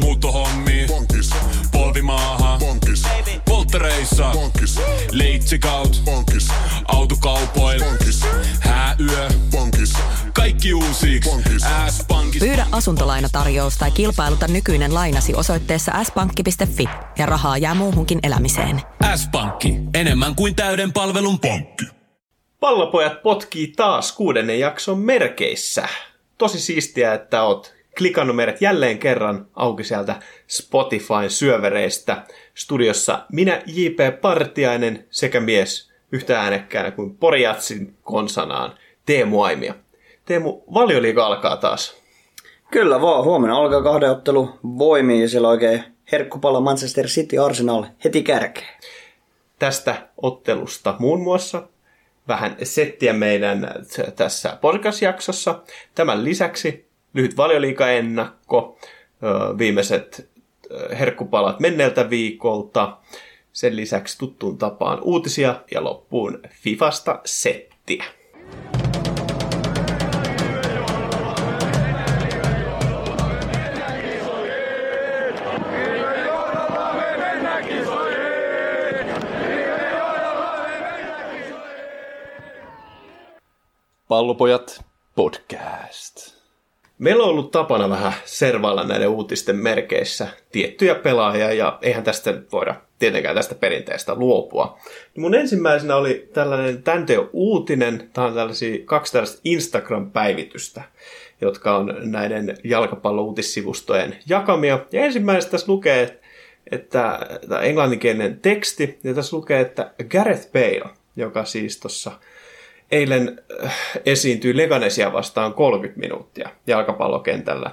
Muuttohommi, Bonkis, polvimaaha, bonkis, polttereissa, bonkis, leitsikaut, bonkis, autokaupoil, bonkis, hääyö, bonkis, kaikki uusi. S-pankki. Pyydä asuntolainatarjous tai kilpailuta nykyinen lainasi osoitteessa s-pankki.fi ja rahaa jää muuhunkin elämiseen. S-pankki, enemmän kuin täyden palvelun pankki. Pallopojat potkii taas kuudennen jakson merkeissä. Tosi siistiä, että oot klikannut meidät jälleen kerran auki sieltä Spotifyn syövereistä. Studiossa minä J.P. Partiainen sekä mies yhtä äänekkäänä kuin Poriatsin konsanaan Teemu Aimia. Teemu, valioliiga alkaa taas. Kyllä vaan, huomenna alkaa kahden ottelu voimiin ja siellä oikein herkkupalla Manchester City Arsenal heti kärkeen. tästä ottelusta muun muassa vähän settiä meidän tässä podcast-jaksossa. Tämän lisäksi lyhyt valioliikaennakko, viimeiset herkkupalat menneeltä viikolta, sen lisäksi tuttuun tapaan uutisia ja loppuun Fifasta settiä. Pallopojat podcast. Meillä on ollut tapana vähän servailla näiden uutisten merkeissä tiettyjä pelaajia, ja eihän tästä voida tietenkään tästä perinteestä luopua. Mun ensimmäisenä oli tällainen Täntö uutinen, tämä on tällaisia, kaksi tällaista Instagram-päivitystä, jotka on näiden jalkapallouutissivustojen jakamia. Ja ensimmäisestä tässä lukee, että tämä englanninkielinen teksti, ja tässä lukee, että Gareth Bale, joka siis tuossa eilen äh, esiintyi Leganesia vastaan 30 minuuttia jalkapallokentällä,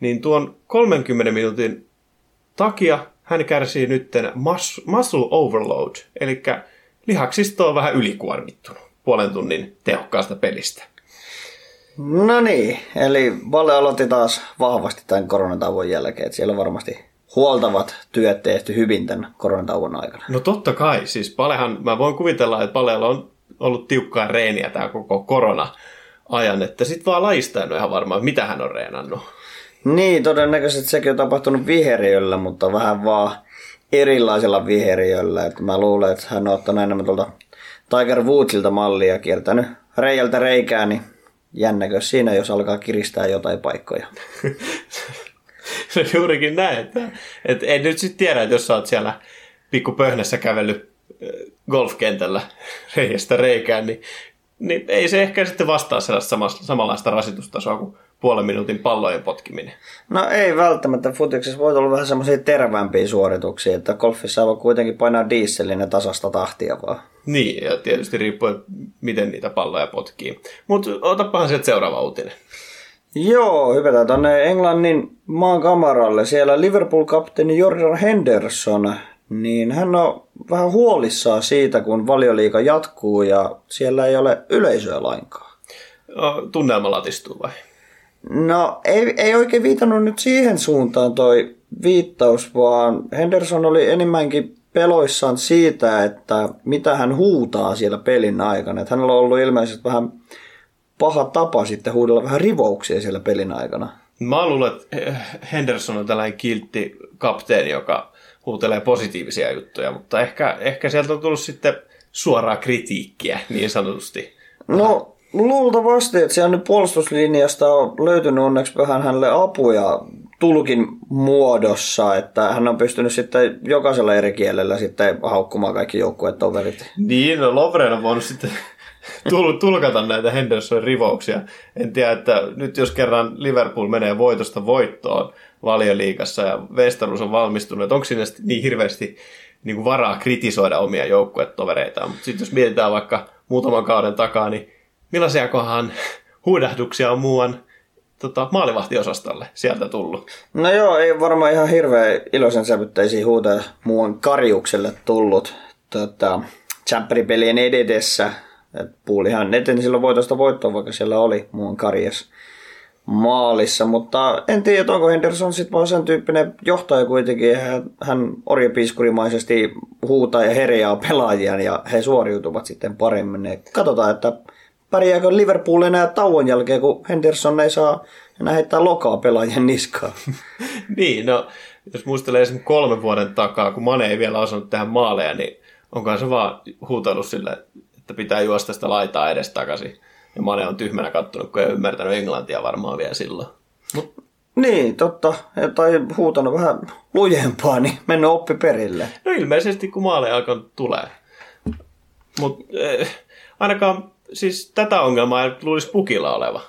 niin tuon 30 minuutin takia hän kärsii nyt mus- muscle overload, eli lihaksisto on vähän ylikuormittunut puolen tunnin tehokkaasta pelistä. No niin, eli Valle aloitti taas vahvasti tämän koronatauon jälkeen, että siellä varmasti huoltavat työt tehty hyvin tämän koronatauon aikana. No totta kai, siis Palehan, mä voin kuvitella, että Palella on ollut tiukkaa reeniä tämä koko korona-ajan, että sit vaan lajista en ole ihan varma, mitä hän on reenannut. Niin, todennäköisesti sekin on tapahtunut viheriöllä, mutta vähän vaan erilaisella viheriöllä. Että mä luulen, että hän on ottanut enemmän tuolta Tiger Woodsilta mallia kiertänyt reijältä reikää, niin jännäkö siinä, jos alkaa kiristää jotain paikkoja. Se juurikin näin, että, että en nyt sitten tiedä, että jos sä oot siellä pikku pöhnässä kävellyt golfkentällä reiästä reikään, niin, niin ei se ehkä sitten vastaa sellaista samanlaista rasitustasoa kuin puolen minuutin pallojen potkiminen. No ei välttämättä. Futiksessa voi olla vähän semmoisia terveämpiä suorituksia, että golfissa voi kuitenkin painaa dieselin ja tasasta tahtia vaan. Niin, ja tietysti riippuen, miten niitä palloja potkii. Mutta otapahan sieltä seuraava uutinen. Joo, hypätään tuonne Englannin maan kamaralle. Siellä Liverpool-kapteeni Jordan Henderson, niin hän on vähän huolissaan siitä, kun valioliiga jatkuu ja siellä ei ole yleisöä lainkaan. O, Tunnelma latistuu vai? No ei, ei oikein viitannut nyt siihen suuntaan toi viittaus, vaan Henderson oli enemmänkin peloissaan siitä, että mitä hän huutaa siellä pelin aikana. Että hänellä on ollut ilmeisesti vähän paha tapa sitten huudella vähän rivouksia siellä pelin aikana. Mä luulen, että Henderson on tällainen kiltti kapteeni, joka huutelee positiivisia juttuja, mutta ehkä, ehkä sieltä on tullut sitten suoraa kritiikkiä niin sanotusti. No luultavasti, että siellä nyt puolustuslinjasta on löytynyt onneksi vähän hänelle apuja tulkin muodossa, että hän on pystynyt sitten jokaisella eri kielellä sitten haukkumaan kaikki joukkuetoverit. Niin, no Lovren on voinut sitten tul- tulkata näitä Hendersonin rivouksia. En tiedä, että nyt jos kerran Liverpool menee voitosta voittoon valioliigassa ja Westerus on valmistunut, että onko sitten niin hirveästi niin kuin varaa kritisoida omia joukkuetovereitaan. Mutta sitten jos mietitään vaikka muutaman kauden takaa, niin millaisia kohan huudahduksia on muuan tota, maalivahtiosastolle sieltä tullut? No joo, ei varmaan ihan hirveän iloisen sävytteisiä huutoja muun karjukselle tullut tota, Champeripelien edetessä. Et puulihan eteni silloin voitosta voittoon, vaikka siellä oli muun karjes maalissa, mutta en tiedä, onko Henderson sitten vaan sen tyyppinen johtaja kuitenkin. Hän, hän orjapiiskurimaisesti huutaa ja herjaa pelaajia ja he suoriutuvat sitten paremmin. Ja katsotaan, että pärjääkö Liverpool enää tauon jälkeen, kun Henderson ei saa enää heittää lokaa pelaajien niskaan. niin, no jos muistelee esimerkiksi kolmen vuoden takaa, kun Mane ei vielä osannut tähän maaleja, niin onkaan se vaan huutanut sille, että pitää juosta sitä laitaa edes takaisin. Ja Mane on tyhmänä kattonut, kun ei ymmärtänyt englantia varmaan vielä silloin. Mut... Niin, totta. Tai huutanut vähän lujempaa, niin mennyt oppi perille. No ilmeisesti, kun maaleja alkaa tulee. Mutta eh, ainakaan siis tätä ongelmaa ei luulisi pukilla oleva.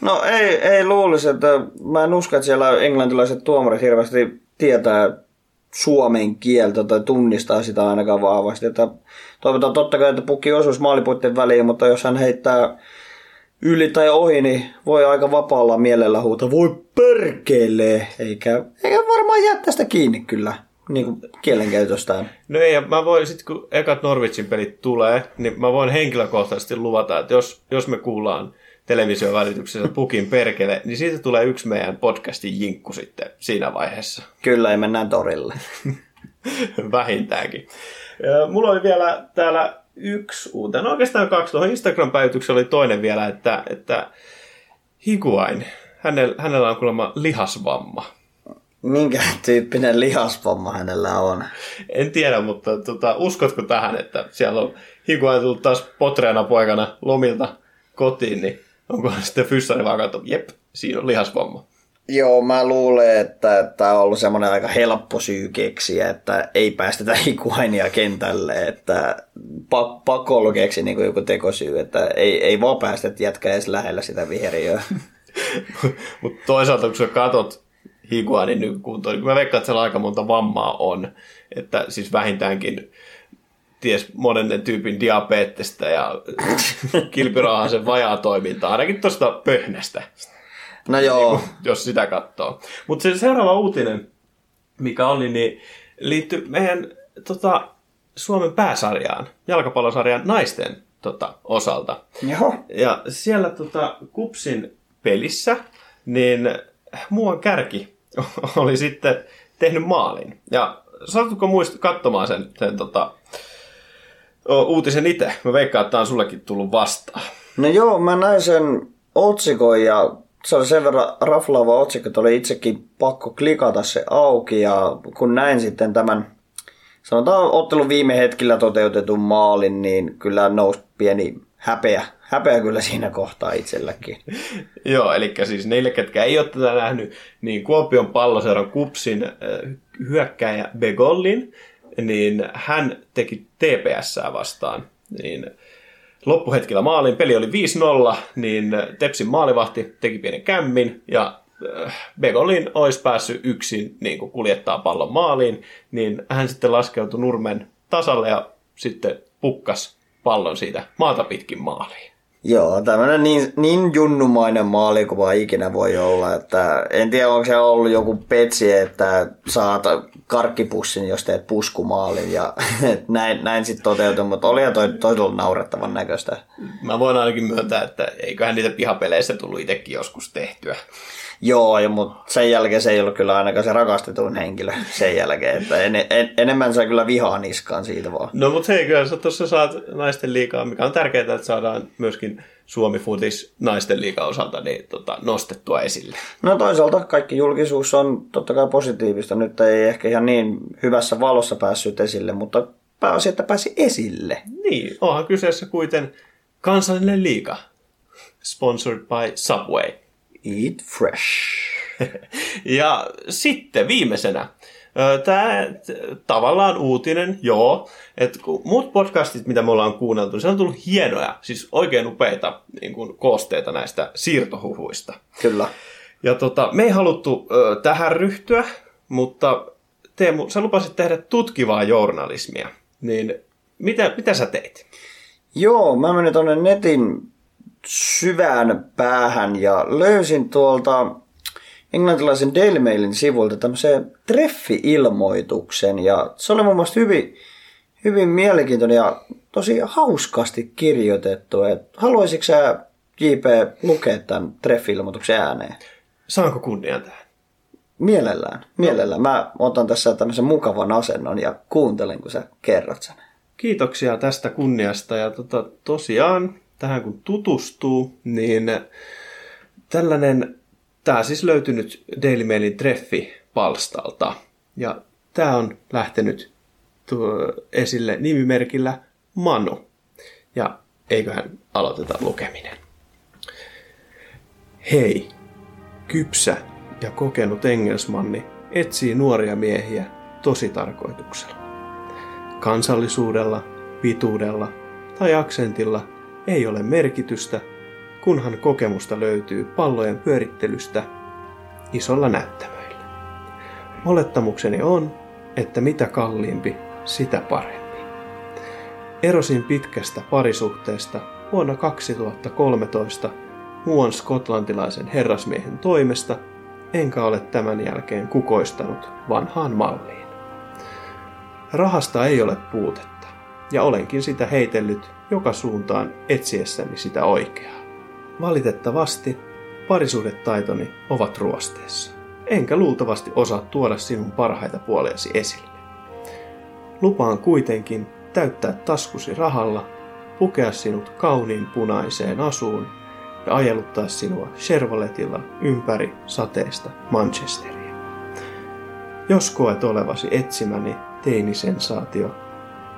No ei, ei luulisi, että mä en usko, että siellä englantilaiset tuomarit hirveästi tietää suomen kieltä tai tunnistaa sitä ainakaan vahvasti. Että toivotaan totta kai, että pukki osuisi maalipuitten väliin, mutta jos hän heittää yli tai ohi, niin voi aika vapaalla mielellä huuta, voi perkele, eikä, eikä varmaan jää tästä kiinni kyllä niin kuin kielenkäytöstään. No ei, mä voin, sit kun ekat Norwichin pelit tulee, niin mä voin henkilökohtaisesti luvata, että jos, jos me kuullaan television välityksessä pukin perkele, niin siitä tulee yksi meidän podcastin jinkku sitten siinä vaiheessa. Kyllä, ei mennään torille. Vähintäänkin. Ja mulla oli vielä täällä yksi uutena, oikeastaan kaksi. Tuohon Instagram-päivityksessä oli toinen vielä, että, että Higuain, hänellä, hänellä on kuulemma lihasvamma. Minkä tyyppinen lihasvamma hänellä on? En tiedä, mutta tota, uskotko tähän, että siellä on Higuain tullut taas potreana poikana lomilta kotiin, niin onkohan sitten fyssari vaan katsonut, jep, siinä on lihasvamma. Joo, mä luulen, että tämä on ollut semmoinen aika helppo syy keksiä, että ei päästetä Higuainia kentälle, että pakko ollut keksiä niin joku tekosyy, että ei, ei vaan päästä jätkä edes lähellä sitä viheriöä. Mutta toisaalta, kun sä katot Higuainin nykykuntoon, niin mä veikkaan, että siellä aika monta vammaa on, että siis vähintäänkin ties monennen tyypin diabetesta ja kilpirauhasen vajaa toimintaa, ainakin tuosta pöhnästä. No joo. Niin, jos sitä katsoo. Mutta se seuraava uutinen, mikä oli, niin liittyy meidän tota, Suomen pääsarjaan, jalkapallosarjan naisten tota, osalta. Joo. Ja siellä tota, Kupsin pelissä, niin muuan kärki oli sitten tehnyt maalin. Ja saatko muist katsomaan sen, sen tota, uutisen itse? Mä veikkaan, että tämä on sullekin tullut vastaan. No joo, mä näin sen otsikon ja se oli sen verran raflaava otsikko, että oli itsekin pakko klikata se auki ja kun näin sitten tämän sanotaan ottelun viime hetkellä toteutetun maalin, niin kyllä nousi pieni häpeä, häpeä kyllä siinä kohtaa itselläkin. Joo, eli siis neille, ketkä ei ole tätä nähnyt, niin Kuopion palloseuran kupsin äh, hyökkäjä Begollin, niin hän teki TPS vastaan. Niin loppuhetkellä maalin, peli oli 5-0, niin Tepsin maalivahti teki pienen kämmin ja äh, Begolin olisi päässyt yksin niin kuin kuljettaa pallon maaliin, niin hän sitten laskeutui nurmen tasalle ja sitten pukkas pallon siitä maata pitkin maaliin. Joo, tämmöinen niin, niin junnumainen maali kuin vaan ikinä voi olla. Että en tiedä, onko se ollut joku petsi, että saat karkkipussin, jos teet puskumaalin. Ja näin, näin sitten toteutui, mutta oli toi todella naurettavan näköistä. Mä voin ainakin myöntää, että eiköhän niitä pihapeleissä tullut itsekin joskus tehtyä. Joo, ja, mutta sen jälkeen se ei ollut kyllä ainakaan se rakastetuin henkilö sen jälkeen. Että en, en, enemmän sai kyllä vihaa niskaan siitä vaan. No mutta hei, kyllä sä tuossa saat naisten liikaa, mikä on tärkeää, että saadaan myöskin Suomi Futis naisten liikaa osalta niin, tota, nostettua esille. No toisaalta kaikki julkisuus on totta kai positiivista. Nyt ei ehkä ihan niin hyvässä valossa päässyt esille, mutta pääasi, että pääsi esille. Niin, onhan kyseessä kuiten kansallinen liiga. Sponsored by Subway. Eat fresh. ja sitten viimeisenä, tämä tavallaan uutinen, joo, että muut podcastit, mitä me ollaan kuunneltu, niin se on tullut hienoja, siis oikein upeita niin kuin, koosteita näistä siirtohuhuista. Kyllä. Ja tota, me ei haluttu ö, tähän ryhtyä, mutta Teemu, sä lupasit tehdä tutkivaa journalismia, niin mitä, mitä sä teit? Joo, mä menin tuonne netin syvään päähän ja löysin tuolta englantilaisen Daily Mailin sivuilta tämmöisen treffi-ilmoituksen ja se oli mun mielestä hyvin, hyvin mielenkiintoinen ja tosi hauskasti kirjoitettu. Et haluaisitko sä JP lukea tämän treffi-ilmoituksen ääneen? Saanko kunnian tähän? Mielellään, mielellään. Mä otan tässä tämmöisen mukavan asennon ja kuuntelen, kun sä kerrot sen. Kiitoksia tästä kunniasta ja tota, tosiaan tähän kun tutustuu, niin tällainen, tämä siis löytynyt Daily Mailin treffi-palstalta. Ja tämä on lähtenyt esille nimimerkillä Manu. Ja eiköhän aloiteta lukeminen. Hei, kypsä ja kokenut engelsmanni etsii nuoria miehiä tositarkoituksella. Kansallisuudella, pituudella tai aksentilla ei ole merkitystä, kunhan kokemusta löytyy pallojen pyörittelystä isolla näyttämöillä. Olettamukseni on, että mitä kalliimpi, sitä parempi. Erosin pitkästä parisuhteesta vuonna 2013 muuan skotlantilaisen herrasmiehen toimesta, enkä ole tämän jälkeen kukoistanut vanhaan malliin. Rahasta ei ole puutetta, ja olenkin sitä heitellyt joka suuntaan etsiessäni sitä oikeaa. Valitettavasti parisuhdetaitoni ovat ruosteessa, enkä luultavasti osaa tuoda sinun parhaita puoliasi esille. Lupaan kuitenkin täyttää taskusi rahalla, pukea sinut kauniin punaiseen asuun ja ajeluttaa sinua Chevroletilla ympäri sateista Manchesteria. Jos koet olevasi etsimäni teinisensaatio,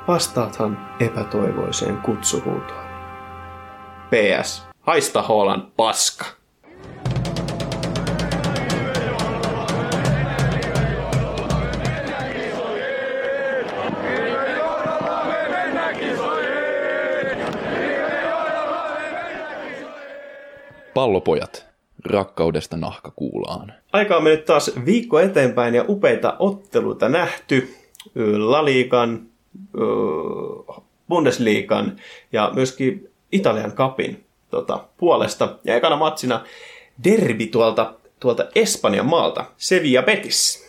vastaathan epätoivoiseen kutsuhuutoon. PS. Haista Hoolan paska. Pallopojat, rakkaudesta nahka kuulaan. Aika on mennyt taas viikko eteenpäin ja upeita otteluita nähty. Laliikan, Bundesliigan ja myöskin Italian kapin tota, puolesta. Ja ekana matsina derbi tuolta, tuolta Espanjan maalta, Sevilla Betis.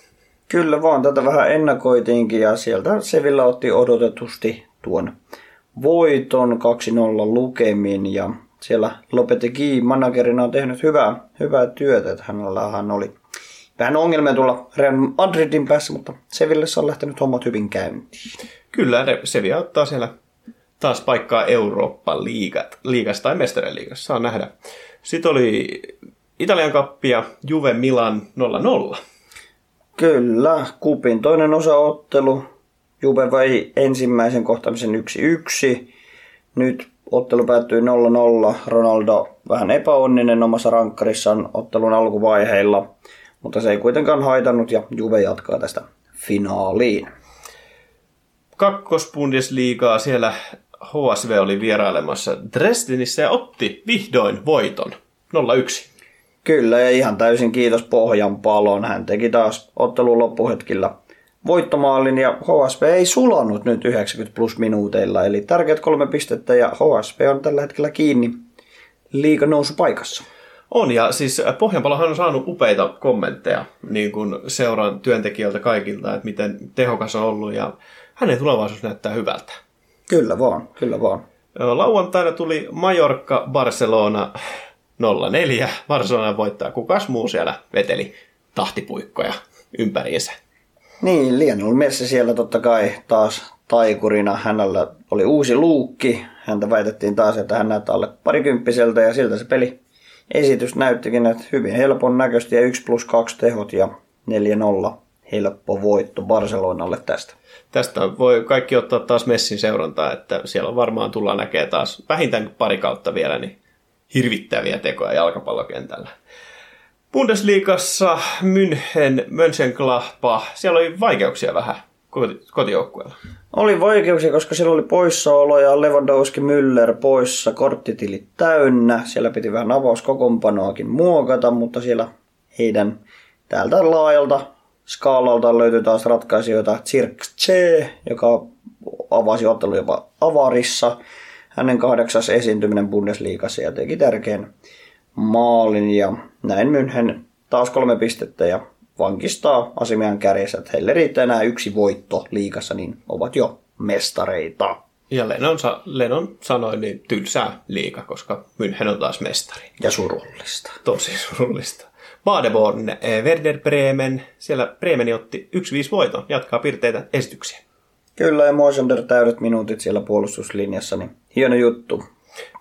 Kyllä vaan, tätä vähän ennakoitiinkin ja sieltä Sevilla otti odotetusti tuon voiton 2-0 lukemin ja siellä Lopetegui managerina on tehnyt hyvää, hyvää työtä, että hänellä hän oli vähän ongelmia tulla Real Madridin päässä, mutta Sevillessä on lähtenyt hommat hyvin käyntiin. Kyllä, Sevilla ottaa siellä taas paikkaa Eurooppa liigasta tai mestarien liigassa, saa nähdä. Sitten oli Italian kappia Juve Milan 0-0. Kyllä, kupin toinen osaottelu. Juve vai ensimmäisen kohtaamisen 1-1. Nyt ottelu päättyi 0-0. Ronaldo vähän epäonninen omassa rankkarissaan ottelun alkuvaiheilla, mutta se ei kuitenkaan haitannut ja Juve jatkaa tästä finaaliin. Kakkosbundesliigaa siellä HSV oli vierailemassa Dresdenissä ja otti vihdoin voiton 0-1. Kyllä, ja ihan täysin kiitos Pohjan palon. Hän teki taas ottelun loppuhetkillä voittomaalin ja HSV ei sulanut nyt 90 plus minuuteilla. Eli tärkeät kolme pistettä ja HSV on tällä hetkellä kiinni liiga nousu paikassa. On, ja siis Pohjanpalohan on saanut upeita kommentteja niin kuin seuran työntekijöiltä kaikilta, että miten tehokas on ollut, ja hänen tulevaisuus näyttää hyvältä. Kyllä vaan, kyllä vaan. Lauantaina tuli Mallorca Barcelona 0-4. Barcelona voittaa. Kukas muu siellä veteli tahtipuikkoja ympäriinsä? Niin, Lionel Messi siellä totta kai taas taikurina. Hänellä oli uusi luukki. Häntä väitettiin taas, että hän näyttää alle parikymppiseltä ja siltä se peli esitys näyttikin, että hyvin helpon näköistä ja 1 plus 2 tehot ja 4-0 helppo voitto Barcelonalle tästä. Tästä voi kaikki ottaa taas Messin seurantaa, että siellä on varmaan tullaan näkee taas vähintään pari kautta vielä niin hirvittäviä tekoja jalkapallokentällä. Bundesliigassa München, Mönchengladbach, siellä oli vaikeuksia vähän kotijoukkueella. Oli vaikeuksia, koska siellä oli poissaolo ja Lewandowski Müller poissa, korttitilit täynnä. Siellä piti vähän avauskokompanoakin muokata, mutta siellä heidän täältä laajalta skaalalta löytyi taas ratkaisijoita Tsirkche, joka avasi ottelun jopa avarissa. Hänen kahdeksas esiintyminen Bundesliigassa ja teki tärkeän maalin ja näin München taas kolme pistettä ja vankistaa asemiaan kärjessä, että heille riittää enää yksi voitto liikassa, niin ovat jo mestareita. Ja Lennon, sa- Lennon sanoi niin tylsää liika, koska München on taas mestari. Ja surullista. Tosi surullista. Badeborn, eh, Werder Bremen, siellä Bremeni otti 1-5 voiton, jatkaa pirteitä esityksiä. Kyllä, ja Moisander täydet minuutit siellä puolustuslinjassa, niin hieno juttu.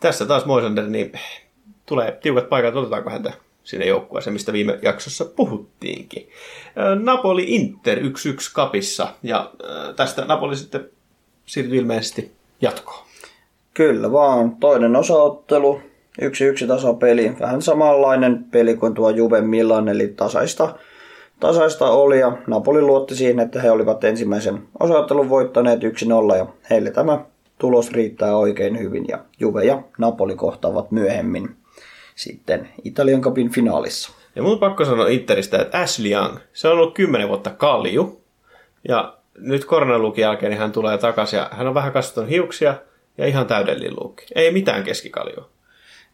Tässä taas Moisander, niin tulee tiukat paikat, otetaanko häntä sinne joukkueeseen, mistä viime jaksossa puhuttiinkin. Napoli Inter 1-1 kapissa, ja tästä Napoli sitten siirtyi ilmeisesti jatkoon. Kyllä vaan, toinen osaottelu, yksi yksi tasapeli, vähän samanlainen peli kuin tuo Juve Milan, eli tasaista, tasaista oli ja Napoli luotti siihen, että he olivat ensimmäisen osaottelun voittaneet 1-0 ja heille tämä tulos riittää oikein hyvin ja Juve ja Napoli kohtaavat myöhemmin sitten Italian Cupin finaalissa. Ja mun pakko sanoa Interistä, että Ashley Young, se on ollut 10 vuotta kalju ja nyt koronalukin jälkeen niin hän tulee takaisin ja hän on vähän kasvattanut hiuksia ja ihan täydellinen luukki. Ei mitään keskikaljua.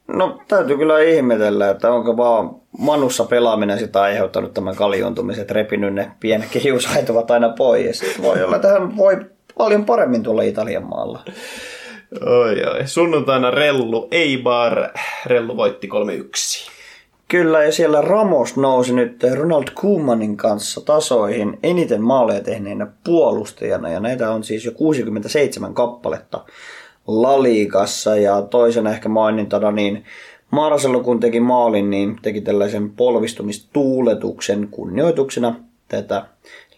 No täytyy kyllä ihmetellä, että onko vaan manussa pelaaminen sitä aiheuttanut tämän kaljuuntumisen, että repinyt ne pienet hiusait ovat aina pois. Voi olla, että hän voi paljon paremmin tuolla Italian maalla. Oi, oi. Sunnuntaina Rellu, Eibar. Rellu voitti 3-1. Kyllä, ja siellä Ramos nousi nyt Ronald Koemanin kanssa tasoihin eniten maaleja tehneenä puolustajana, ja näitä on siis jo 67 kappaletta La Ligassa, ja toisena ehkä mainintana, niin Marcelo kun teki maalin, niin teki tällaisen polvistumistuuletuksen kunnioituksena tätä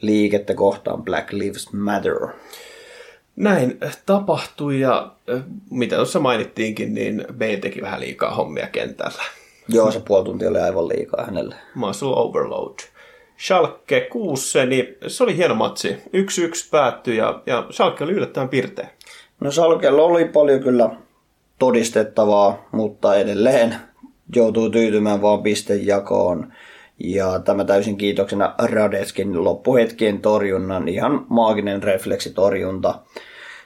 liikettä kohtaan Black Lives Matter. Näin tapahtui ja mitä tuossa mainittiinkin, niin Bale teki vähän liikaa hommia kentällä. Joo, se puoli tuntia oli aivan liikaa hänelle. Muscle overload. Schalke 6, niin se oli hieno matsi. 1-1 päättyi ja, ja Schalke oli yllättävän pirteä. No Schalkella oli paljon kyllä todistettavaa, mutta edelleen joutuu tyytymään vaan pistejakoon. Ja tämä täysin kiitoksena Radetskin loppuhetkien torjunnan, ihan maaginen refleksitorjunta.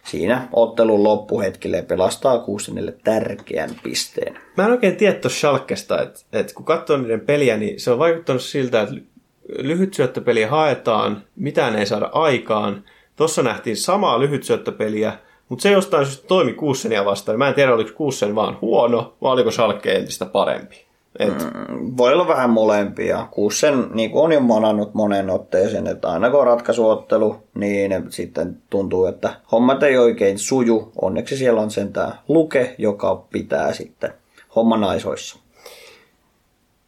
Siinä ottelun loppuhetkille pelastaa kuusinelle tärkeän pisteen. Mä en oikein tiedä tuossa Schalkesta, että, että kun katsoo niiden peliä, niin se on vaikuttanut siltä, että lyhyt syöttöpeliä haetaan, mitään ei saada aikaan. Tuossa nähtiin samaa lyhyt syöttöpeliä, mutta se jostain syystä toimi Kuussenia vastaan. Mä en tiedä, oliko Kuussen vaan huono, vai oliko Schalke entistä parempi. Et... Mm, voi olla vähän molempia. Kuussen niin on jo manannut monen otteeseen, että aina kun on ratkaisuottelu, niin sitten tuntuu, että hommat ei oikein suju. Onneksi siellä on sentään luke, joka pitää sitten homman aisoissa.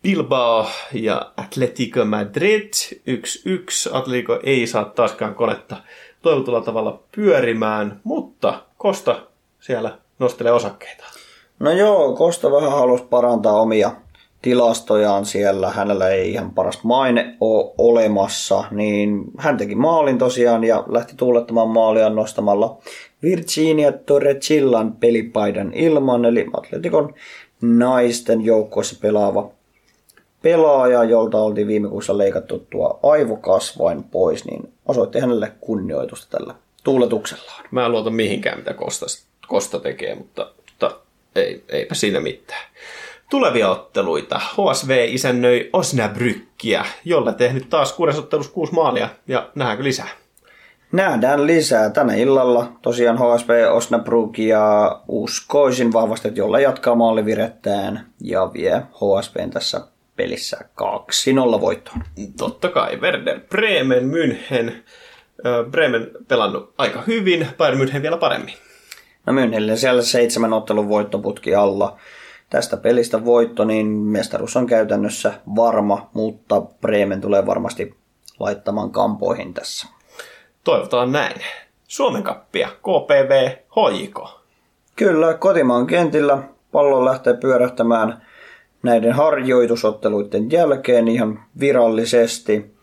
Bilbao ja Atletico Madrid 1-1. Atletico ei saa taaskaan konetta toivotulla tavalla pyörimään, mutta Kosta siellä nostelee osakkeita. No joo, Kosta vähän halusi parantaa omia tilastojaan siellä, hänellä ei ihan paras maine ole olemassa, niin hän teki maalin tosiaan ja lähti tuulettamaan maalia nostamalla Virginia Torrecillan pelipaidan ilman, eli Atletikon naisten joukkueessa pelaava pelaaja, jolta oltiin viime kuussa leikattu tuo aivokasvain pois, niin osoitti hänelle kunnioitusta tällä tuuletuksellaan. Mä en luota mihinkään, mitä Kosta, Kosta tekee, mutta, mutta ei, eipä siinä mitään. Tulevia otteluita. HSV isännöi Osnabrückia, jolle tehnyt taas kuudes ottelussa kuusi maalia, ja nähdäänkö lisää? Nähdään lisää tänä illalla. Tosiaan HSV Osnabrück ja uskoisin vahvasti, että jolla jatkaa maalivirettään ja vie HSVn tässä pelissä 2-0 voittoon. Totta kai, Werder Bremen, München. Bremen pelannut aika hyvin, Bayern München vielä paremmin. No Münchenille siellä seitsemän ottelun voittoputki alla. Tästä pelistä voitto, niin mestaruus on käytännössä varma, mutta Bremen tulee varmasti laittamaan kampoihin tässä. Toivotaan näin. Suomen kappia, KPV, HJK. Kyllä, kotimaan kentillä pallo lähtee pyörähtämään näiden harjoitusotteluiden jälkeen ihan virallisesti.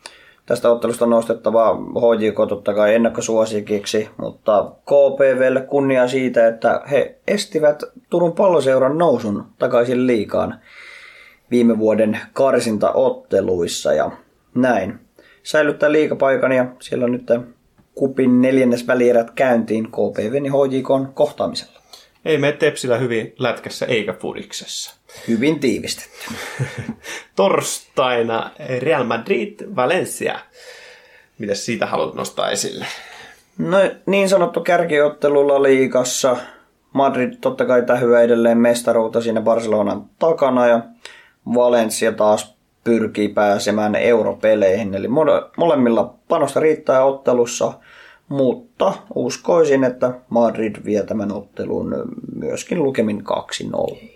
Tästä ottelusta nostettava HJK totta kai ennakkosuosikiksi, mutta KPVlle kunnia siitä, että he estivät Turun palloseuran nousun takaisin liikaan viime vuoden karsintaotteluissa ja näin. Säilyttää liikapaikan ja siellä on nyt kupin neljännes välierät käyntiin KPVn ja HJK kohtaamisella. Ei mene Tepsillä hyvin lätkässä eikä fudiksessa. Hyvin tiivistetty. Torstaina Real Madrid, Valencia. Mitäs siitä haluat nostaa esille? No niin sanottu kärkiottelulla liikassa. Madrid totta kai tähyä edelleen mestaruutta siinä Barcelonan takana ja Valencia taas pyrkii pääsemään europeleihin. Eli molemmilla panosta riittää ottelussa. mutta uskoisin, että Madrid vie tämän ottelun myöskin lukemin 2-0.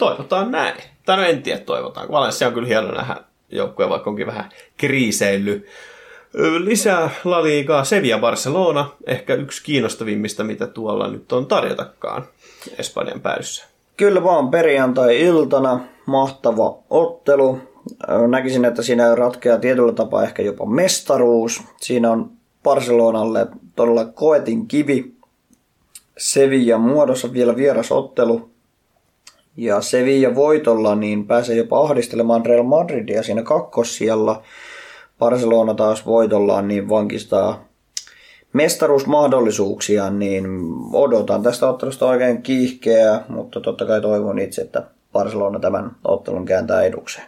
Toivotaan näin. Tai no en tiedä, toivotaan. Valencia on kyllä hieno nähdä joukkue, vaikka onkin vähän kriiseily. Lisää La Ligaa, Sevilla Barcelona, ehkä yksi kiinnostavimmista, mitä tuolla nyt on tarjotakaan Espanjan päädyssä. Kyllä vaan perjantai-iltana mahtava ottelu. Näkisin, että siinä ratkeaa tietyllä tapaa ehkä jopa mestaruus. Siinä on Barcelonalle todella koetin kivi. Sevilla muodossa vielä vieras ottelu. Ja Sevilla voitolla niin pääsee jopa ahdistelemaan Real Madridia siinä kakkossijalla. Barcelona taas voitollaan niin vankistaa mestaruusmahdollisuuksia, niin odotan tästä ottelusta oikein kiihkeää, mutta totta kai toivon itse, että Barcelona tämän ottelun kääntää edukseen.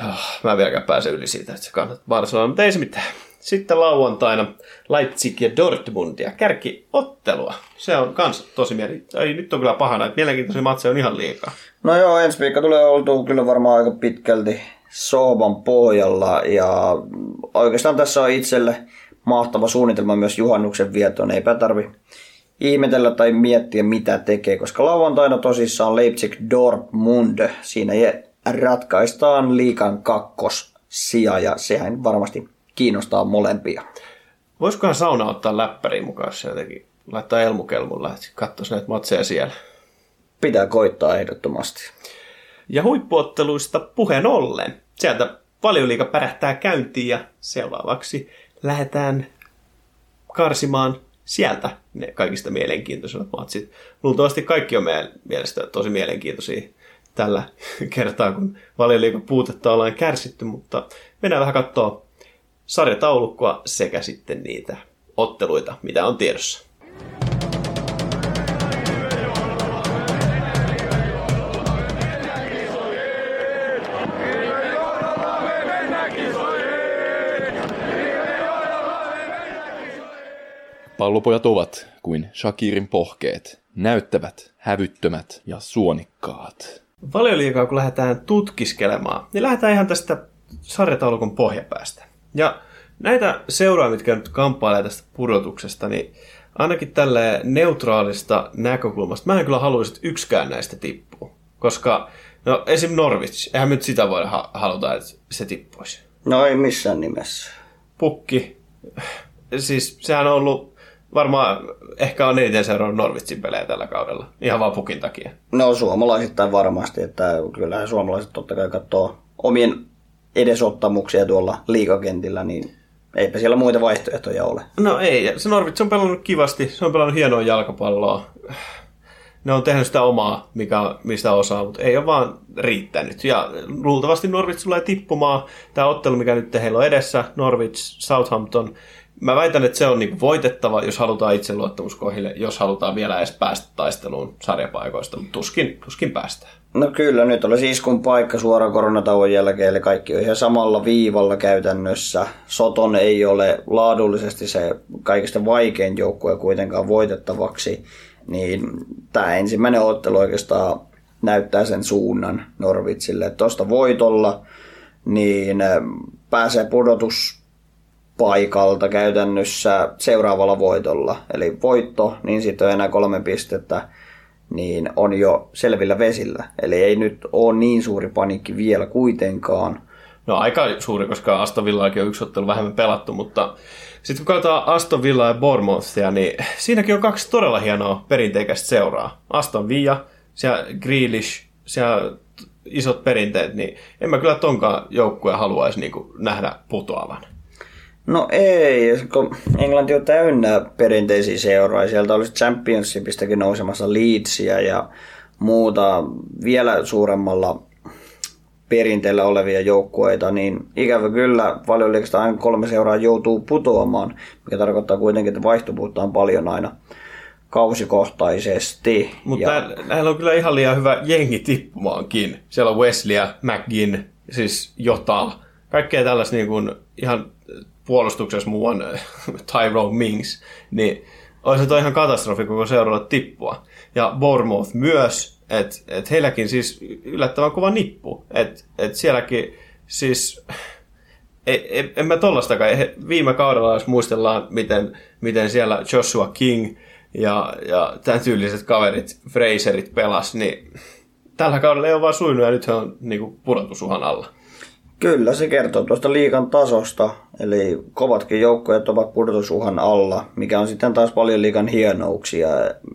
Ah, mä en vieläkään pääse yli siitä, että se kannattaa Barcelona, mutta ei se mitään. Sitten lauantaina Leipzig ja Dortmund ja kärkiottelua. Se on kans tosi mieli... Ei, nyt on kyllä pahana, että mielenkiintoisia matseja on ihan liikaa. No joo, ensi viikko tulee oltua kyllä varmaan aika pitkälti Sooban pohjalla ja oikeastaan tässä on itselle mahtava suunnitelma myös juhannuksen vietoon. Eipä tarvi ihmetellä tai miettiä mitä tekee, koska lauantaina tosissaan Leipzig Dortmund. Siinä ratkaistaan liikan kakkossija ja sehän varmasti kiinnostaa molempia. Voisikohan sauna ottaa läppäriin mukaan, se jotenkin laittaa elmukelmulla, että katsoisi näitä matseja siellä. Pitää koittaa ehdottomasti. Ja huippuotteluista puheen ollen. Sieltä liika pärähtää käyntiin ja seuraavaksi lähdetään karsimaan sieltä ne kaikista mielenkiintoisimmat matsit. Luultavasti kaikki on meidän mielestä tosi mielenkiintoisia tällä kertaa, kun valioliikan puutetta ollaan kärsitty, mutta mennään vähän katsoa sarjataulukkoa sekä sitten niitä otteluita, mitä on tiedossa. Pallopojat ovat kuin Shakirin pohkeet, näyttävät, hävyttömät ja suonikkaat. Valioliikaa kun lähdetään tutkiskelemaan, niin lähdetään ihan tästä sarjataulukon pohjapäästä. Ja näitä seuraa, mitkä nyt kamppailee tästä pudotuksesta, niin ainakin tälle neutraalista näkökulmasta, mä en kyllä haluaisi, että yksikään näistä tippuu. Koska, no esim. Norwich, eihän nyt sitä ha- haluta, että se tippuisi. No ei missään nimessä. Pukki, siis sehän on ollut varmaan ehkä on eniten seurannut Norwichin pelejä tällä kaudella, ihan vaan pukin takia. No suomalaisittain varmasti, että kyllähän suomalaiset totta kai katsoo omien edesottamuksia tuolla liikakentillä, niin eipä siellä muita vaihtoehtoja ole. No ei, se Norwich on pelannut kivasti, se on pelannut hienoa jalkapalloa. Ne on tehnyt sitä omaa, mikä, mistä osaa, mutta ei ole vaan riittänyt. Ja luultavasti Norwich tulee tippumaan. Tämä ottelu, mikä nyt heillä on edessä, Norwich, Southampton, mä väitän, että se on niin voitettava, jos halutaan itseluottamuskohille, jos halutaan vielä edes päästä taisteluun sarjapaikoista, mutta tuskin, tuskin päästään. No kyllä, nyt olisi iskun paikka suoraan koronatauon jälkeen, eli kaikki on ihan samalla viivalla käytännössä. Soton ei ole laadullisesti se kaikista vaikein joukkue kuitenkaan voitettavaksi, niin tämä ensimmäinen ottelu oikeastaan näyttää sen suunnan Norvitsille. Tuosta voitolla niin pääsee pudotus paikalta käytännössä seuraavalla voitolla. Eli voitto, niin sitten on enää kolme pistettä, niin on jo selvillä vesillä. Eli ei nyt ole niin suuri panikki vielä kuitenkaan. No aika suuri, koska Aston Villaakin on yksi ottelu vähemmän pelattu, mutta sitten kun katsotaan Aston Villa ja Bournemouthia, niin siinäkin on kaksi todella hienoa perinteikäistä seuraa. Aston Villa, siellä Grealish, siellä isot perinteet, niin en mä kyllä tonkaan joukkueen haluaisi niin nähdä putoavan. No ei, kun Englanti on täynnä perinteisiä seuroja. Sieltä olisi Championshipistäkin nousemassa Leedsia ja muuta vielä suuremmalla perinteellä olevia joukkueita, niin ikävä kyllä valioliikasta aina kolme seuraa joutuu putoamaan, mikä tarkoittaa kuitenkin, että vaihtuvuutta on paljon aina kausikohtaisesti. Mutta ja... näillä on kyllä ihan liian hyvä jengi tippumaankin. Siellä on Wesley, McGinn, siis Jota, kaikkea tällaista niin kuin ihan puolustuksessa muuan Tyrone Mings, niin olisi toi ihan katastrofi koko seuralla tippua. Ja Bournemouth myös, että et heilläkin siis yllättävän kova nippu. Että et sielläkin siis en, en mä tollastakaan. Viime kaudella, jos muistellaan, miten, miten siellä Joshua King ja, ja tämän tyyliset kaverit, Fraserit pelas, niin tällä kaudella ei ole vaan sujunut ja nyt he on niin kuin pudotusuhan alla. Kyllä, se kertoo tuosta liikan tasosta, eli kovatkin joukkueet ovat pudotusuhan alla, mikä on sitten taas paljon liikan hienouksia,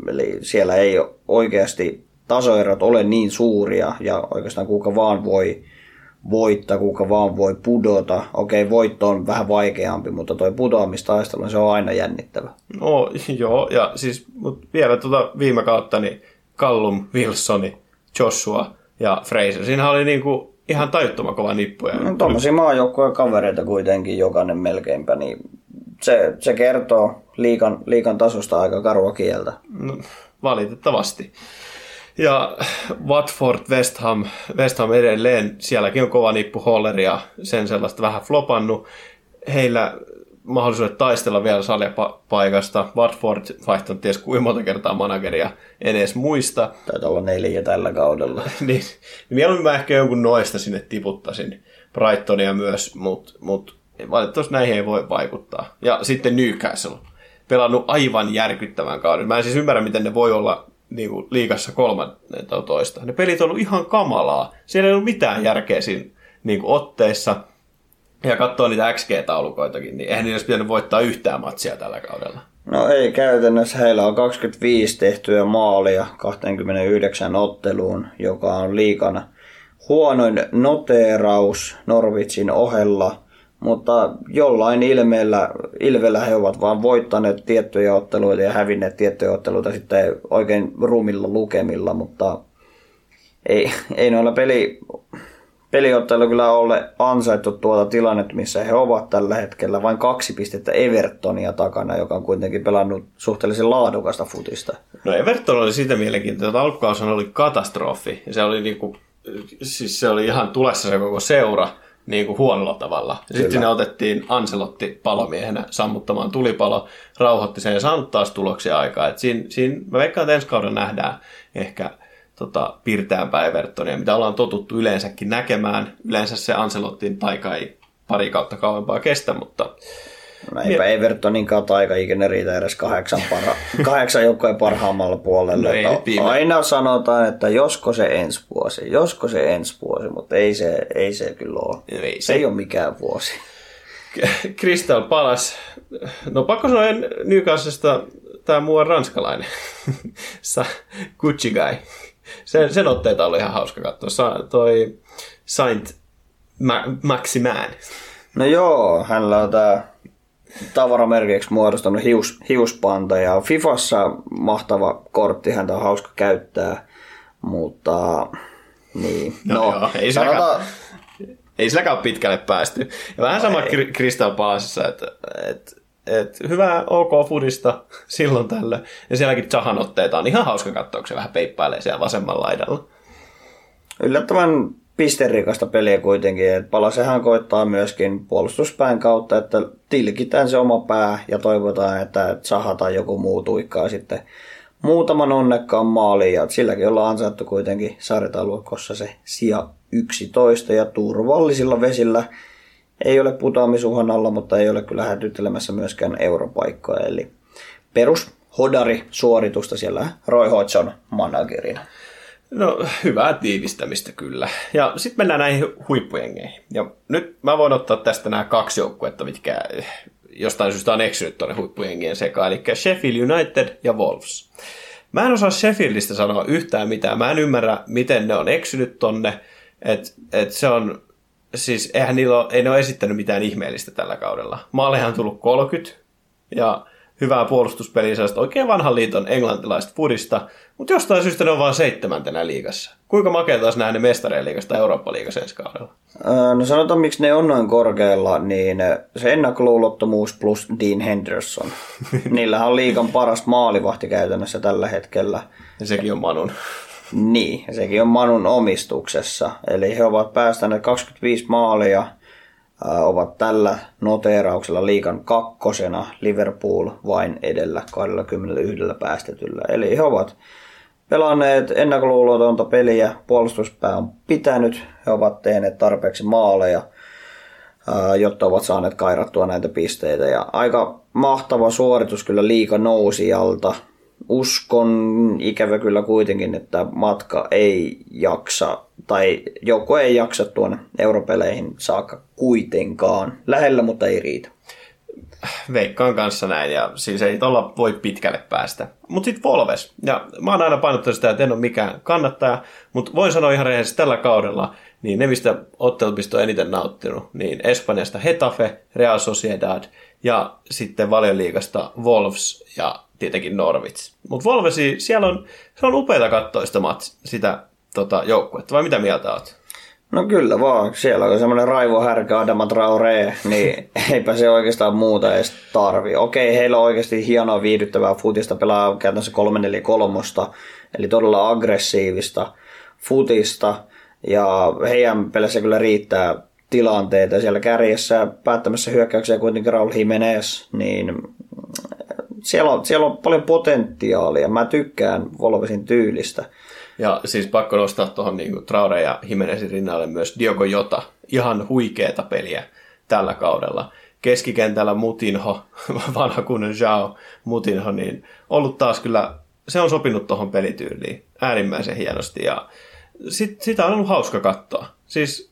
eli siellä ei oikeasti tasoerot ole niin suuria, ja oikeastaan kuka vaan voi voittaa, kuka vaan voi pudota. Okei, voitto on vähän vaikeampi, mutta toi putoamistaistelu, se on aina jännittävä. No joo, ja siis mut vielä tuota viime kautta, niin Callum, Wilsoni, Joshua ja Fraser. Siinä oli niinku ihan tajuttoman kova nippu. Ja No, tuommoisia maajoukkoja kavereita kuitenkin jokainen melkeinpä, niin se, se kertoo liikan, liikan tasosta aika karua kieltä. No, valitettavasti. Ja Watford, West Ham, West Ham edelleen, sielläkin on kova nippu Holler ja sen sellaista vähän flopannut. Heillä mahdollisuudet taistella vielä saljapaikasta. Watford vaihtanut ties kuinka monta kertaa manageria, en edes muista. Taitaa olla neljä tällä kaudella. niin, niin mieluummin mä ehkä jonkun noista sinne tiputtaisin. Brightonia myös, mutta mut, valitettavasti näihin ei voi vaikuttaa. Ja sitten Newcastle. Pelannut aivan järkyttävän kauden. Mä en siis ymmärrä, miten ne voi olla niin kuin, liikassa kolmannentoista. Ne pelit on ollut ihan kamalaa. Siellä ei ollut mitään järkeä siinä niin kuin, otteissa. Ja katsoo niitä XG-taulukoitakin, niin eihän niitä pitänyt voittaa yhtään matsia tällä kaudella. No ei käytännössä. Heillä on 25 tehtyä maalia 29 otteluun, joka on liikana huonoin noteeraus Norwichin ohella, mutta jollain ilmeellä, ilvellä he ovat vain voittaneet tiettyjä otteluita ja hävinneet tiettyjä otteluita sitten oikein rumilla lukemilla, mutta ei, ei noilla peli, peliottelu kyllä ole ansaittu tuota tilannetta, missä he ovat tällä hetkellä. Vain kaksi pistettä Evertonia takana, joka on kuitenkin pelannut suhteellisen laadukasta futista. No Everton oli siitä mielenkiintoista, että alkukaushan oli katastrofi. Ja se oli, niinku, siis se oli ihan tulessa se koko seura niin kuin huonolla tavalla. Ja sitten ne otettiin Anselotti palomiehenä sammuttamaan tulipalo, rauhoitti sen ja saanut taas tuloksia aikaa. Et siinä, siinä, mä veikkaan, että ensi kaudella nähdään ehkä tota, pirteämpää Evertonia, mitä ollaan totuttu yleensäkin näkemään. Yleensä se Anselottin taika ei pari kautta kauempaa kestä, mutta No eipä Evertonin kautta aika ikinä riitä edes kahdeksan, parha, kahdeksan joukkojen parhaammalla puolella. No ei viime- Aina sanotaan, että josko se ensi vuosi, josko se ensi vuosi, mutta ei se, ei se kyllä ole. Ei se se. ei ole mikään vuosi. Crystal Palace, no pakko sanoa Newcastlesta tämä muu on ranskalainen, Gucci Guy. Sen, sen otteita oli ihan hauska katsoa. Sa- toi Saint Ma- Maximan. No joo, hänellä on tämä tavaramerkiksi muodostunut hius, hiuspanta ja Fifassa mahtava kortti, häntä on hauska käyttää, mutta niin, No no, joo, ei sanotaan, Ei silläkään ole pitkälle päästy. Ja vähän sama Kri- Crystal että et, et, hyvää OK Foodista silloin tällä. Ja sielläkin Zahan otteita on ihan hauska katsoa, kun se vähän peippailee siellä vasemmalla laidalla. yllättävän pisterikasta peliä kuitenkin. että Palasehan koittaa myöskin puolustuspään kautta, että tilkitään se oma pää ja toivotaan, että Zaha tai joku muu tuikkaa sitten muutaman onnekkaan maaliin. Ja silläkin ollaan ansaittu kuitenkin sarjataulukossa se sija 11 ja turvallisilla vesillä ei ole putoamisuhan alla, mutta ei ole kyllä hätyttelemässä myöskään europaikkoja. Eli perus hodari suoritusta siellä Roy Hodgson managerina. No, hyvää tiivistämistä kyllä. Ja sitten mennään näihin huippujengeihin. Ja nyt mä voin ottaa tästä nämä kaksi joukkuetta, mitkä jostain syystä on eksynyt tuonne huippujengien sekaan, eli Sheffield United ja Wolves. Mä en osaa Sheffieldistä sanoa yhtään mitään. Mä en ymmärrä, miten ne on eksynyt tonne. Että et se on, siis eihän niillä ole, ei ne ole esittänyt mitään ihmeellistä tällä kaudella. Maalehan on tullut 30 ja hyvää puolustuspeliä, sellaista oikein vanhan liiton englantilaista pudista, mutta jostain syystä ne on vain seitsemäntenä liigassa. Kuinka makea taas nähdä ne mestareen liigasta Eurooppa-liigassa ensi kaudella? Öö, No sanotaan, miksi ne on noin korkealla, niin se ennakkoluulottomuus plus Dean Henderson. Niillähän on liikan paras maalivahti käytännössä tällä hetkellä. Ja sekin on Manun. Niin, ja sekin on Manun omistuksessa. Eli he ovat päästäneet 25 maalia, ovat tällä noteerauksella liikan kakkosena, Liverpool vain edellä 21 päästetyllä. Eli he ovat pelanneet ennakkoluulotonta peliä, puolustuspää on pitänyt, he ovat tehneet tarpeeksi maaleja. jotta ovat saaneet kairattua näitä pisteitä. Ja aika mahtava suoritus kyllä liika nousi alta. Uskon ikävä kyllä kuitenkin, että matka ei jaksa, tai joku ei jaksa tuonne europeleihin saakka kuitenkaan. Lähellä, mutta ei riitä. Veikkaan kanssa näin, ja siis ei tuolla voi pitkälle päästä. Mutta sitten Volves, ja mä oon aina painottanut sitä, että en ole mikään kannattaja, mutta voin sanoa ihan rehellisesti tällä kaudella, niin ne, mistä ottelupista on eniten nauttinut, niin Espanjasta Hetafe, Real Sociedad ja sitten valioliigasta Wolves ja tietenkin Norwich. Mutta Wolvesi, siellä on, se on upeita katsoa sitä, mats, sitä tota, joukkuetta, vai mitä mieltä oot? No kyllä vaan, siellä on semmoinen Raivo Härkä, Adama Traore, niin eipä se oikeastaan muuta edes tarvi. Okei, heillä on oikeasti hienoa viihdyttävää futista, pelaa käytännössä 3-4-3, eli todella aggressiivista futista, ja heidän pelissä kyllä riittää tilanteita. Siellä kärjessä päättämässä hyökkäyksiä kuitenkin Raul Jimenez, niin siellä on, siellä on paljon potentiaalia. Mä tykkään Volvesin tyylistä. Ja siis pakko nostaa tuohon niin Traore ja Jimenezin rinnalle myös Diogo Jota. Ihan huikeeta peliä tällä kaudella. Keskikentällä Mutinho, vanha kunnon Jao Mutinho, niin ollut taas kyllä, se on sopinut tuohon pelityyliin äärimmäisen hienosti ja sit, sitä on ollut hauska katsoa. Siis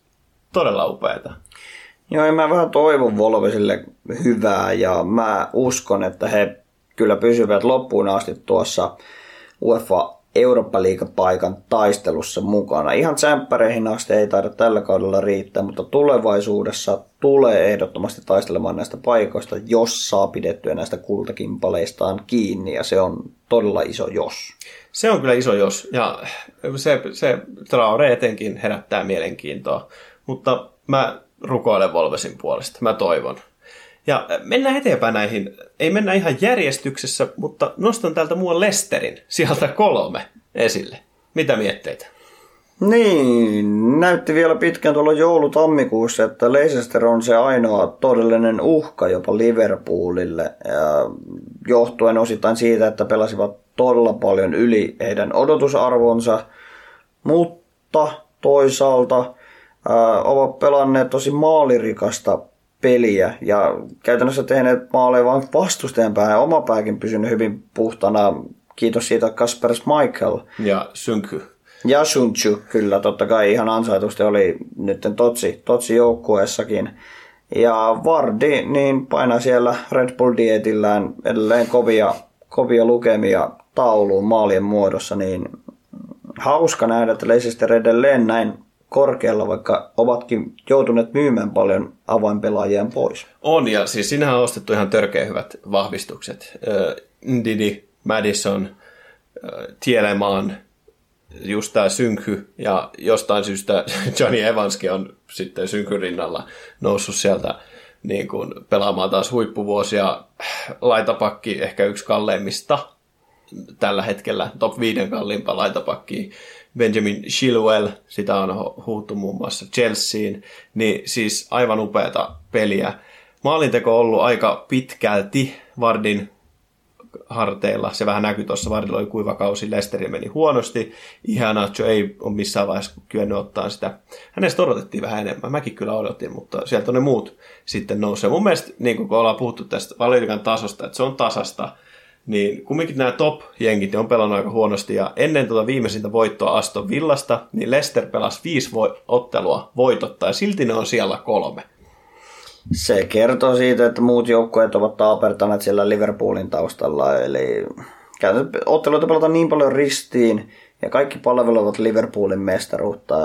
todella upeeta. Joo, ja mä vähän toivon Volvesille hyvää ja mä uskon, että he kyllä pysyvät loppuun asti tuossa UEFA Eurooppa-liigapaikan taistelussa mukana. Ihan tsemppäreihin asti ei taida tällä kaudella riittää, mutta tulevaisuudessa tulee ehdottomasti taistelemaan näistä paikoista, jos saa pidettyä näistä kultakimpaleistaan kiinni, ja se on todella iso jos. Se on kyllä iso jos, ja se, se Traore etenkin herättää mielenkiintoa, mutta mä rukoilen Volvesin puolesta, mä toivon. Ja mennään eteenpäin näihin, ei mennä ihan järjestyksessä, mutta nostan täältä muun Lesterin sieltä kolme esille. Mitä mietteitä? Niin, näytti vielä pitkään tuolla joulutammikuussa, että Leicester on se ainoa todellinen uhka jopa Liverpoolille. Ja johtuen osittain siitä, että pelasivat todella paljon yli heidän odotusarvonsa, mutta toisaalta ovat pelanneet tosi maalirikasta peliä ja käytännössä tehneet maaleja vain vastustajan päähän. Oma pääkin pysynyt hyvin puhtana. Kiitos siitä Kasper Michael. Ja Synky. Ja Sunchu, kyllä, totta kai ihan ansaitusti oli nyt totsi, totsi joukkueessakin. Ja Vardi niin painaa siellä Red Bull dietillään edelleen kovia, kovia lukemia tauluun maalien muodossa, niin hauska nähdä, että Leicester edelleen näin korkealla, vaikka ovatkin joutuneet myymään paljon avainpelaajien pois. On, ja siis sinähän on ostettu ihan törkeä hyvät vahvistukset. Ndidi, Madison, Tielemaan, just tämä Synky, ja jostain syystä Johnny Evanski on sitten Synkyn rinnalla noussut sieltä niin kuin pelaamaan taas huippuvuosia. Laitapakki ehkä yksi kalleimmista tällä hetkellä, top 5 kalliimpaa laitapakki. Benjamin Chilwell, sitä on huuttu muun muassa Chelseain, niin siis aivan upeata peliä. Maalinteko on ollut aika pitkälti Vardin harteilla. Se vähän näkyy tuossa, Vardilla oli kuiva kausi, Lesteri meni huonosti. Ihanacho ei ole missään vaiheessa kyennyt ottaa sitä. Hänestä odotettiin vähän enemmän, mäkin kyllä odotin, mutta sieltä ne muut sitten nousee. Mun mielestä, niin kun ollaan puhuttu tästä valioikan tasosta, että se on tasasta, niin kumminkin nämä top-jengit on pelannut aika huonosti, ja ennen tuota viimeisintä voittoa Aston Villasta, niin Leicester pelasi viisi vo- ottelua voitotta, ja silti ne on siellä kolme. Se kertoo siitä, että muut joukkueet ovat taapertaneet siellä Liverpoolin taustalla, eli otteluita pelataan niin paljon ristiin, ja kaikki palvelevat Liverpoolin mestaruutta,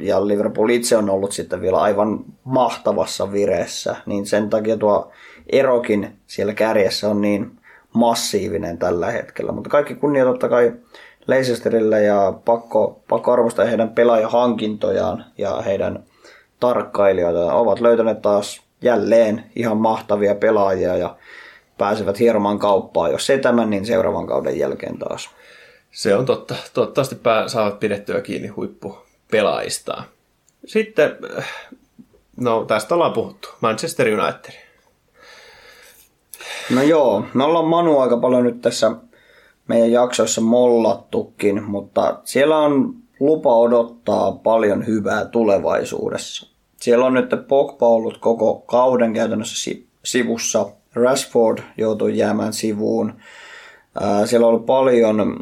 ja Liverpool itse on ollut sitten vielä aivan mahtavassa vireessä, niin sen takia tuo erokin siellä kärjessä on niin massiivinen tällä hetkellä. Mutta kaikki kunnia totta kai Leicesterille ja pakko, pakko arvostaa heidän pelaajahankintojaan ja heidän tarkkailijoita. Ovat löytäneet taas jälleen ihan mahtavia pelaajia ja pääsevät hieromaan kauppaa. Jos se tämän, niin seuraavan kauden jälkeen taas. Se on totta. Toivottavasti pää, saavat pidettyä kiinni huippupelaajista. Sitten, no tästä ollaan puhuttu. Manchester United. No joo, me ollaan Manu aika paljon nyt tässä meidän jaksoissa mollattukin, mutta siellä on lupa odottaa paljon hyvää tulevaisuudessa. siellä on nyt Pogba ollut koko kauden käytännössä sivussa. Rashford joutui jäämään sivuun. Siellä on ollut paljon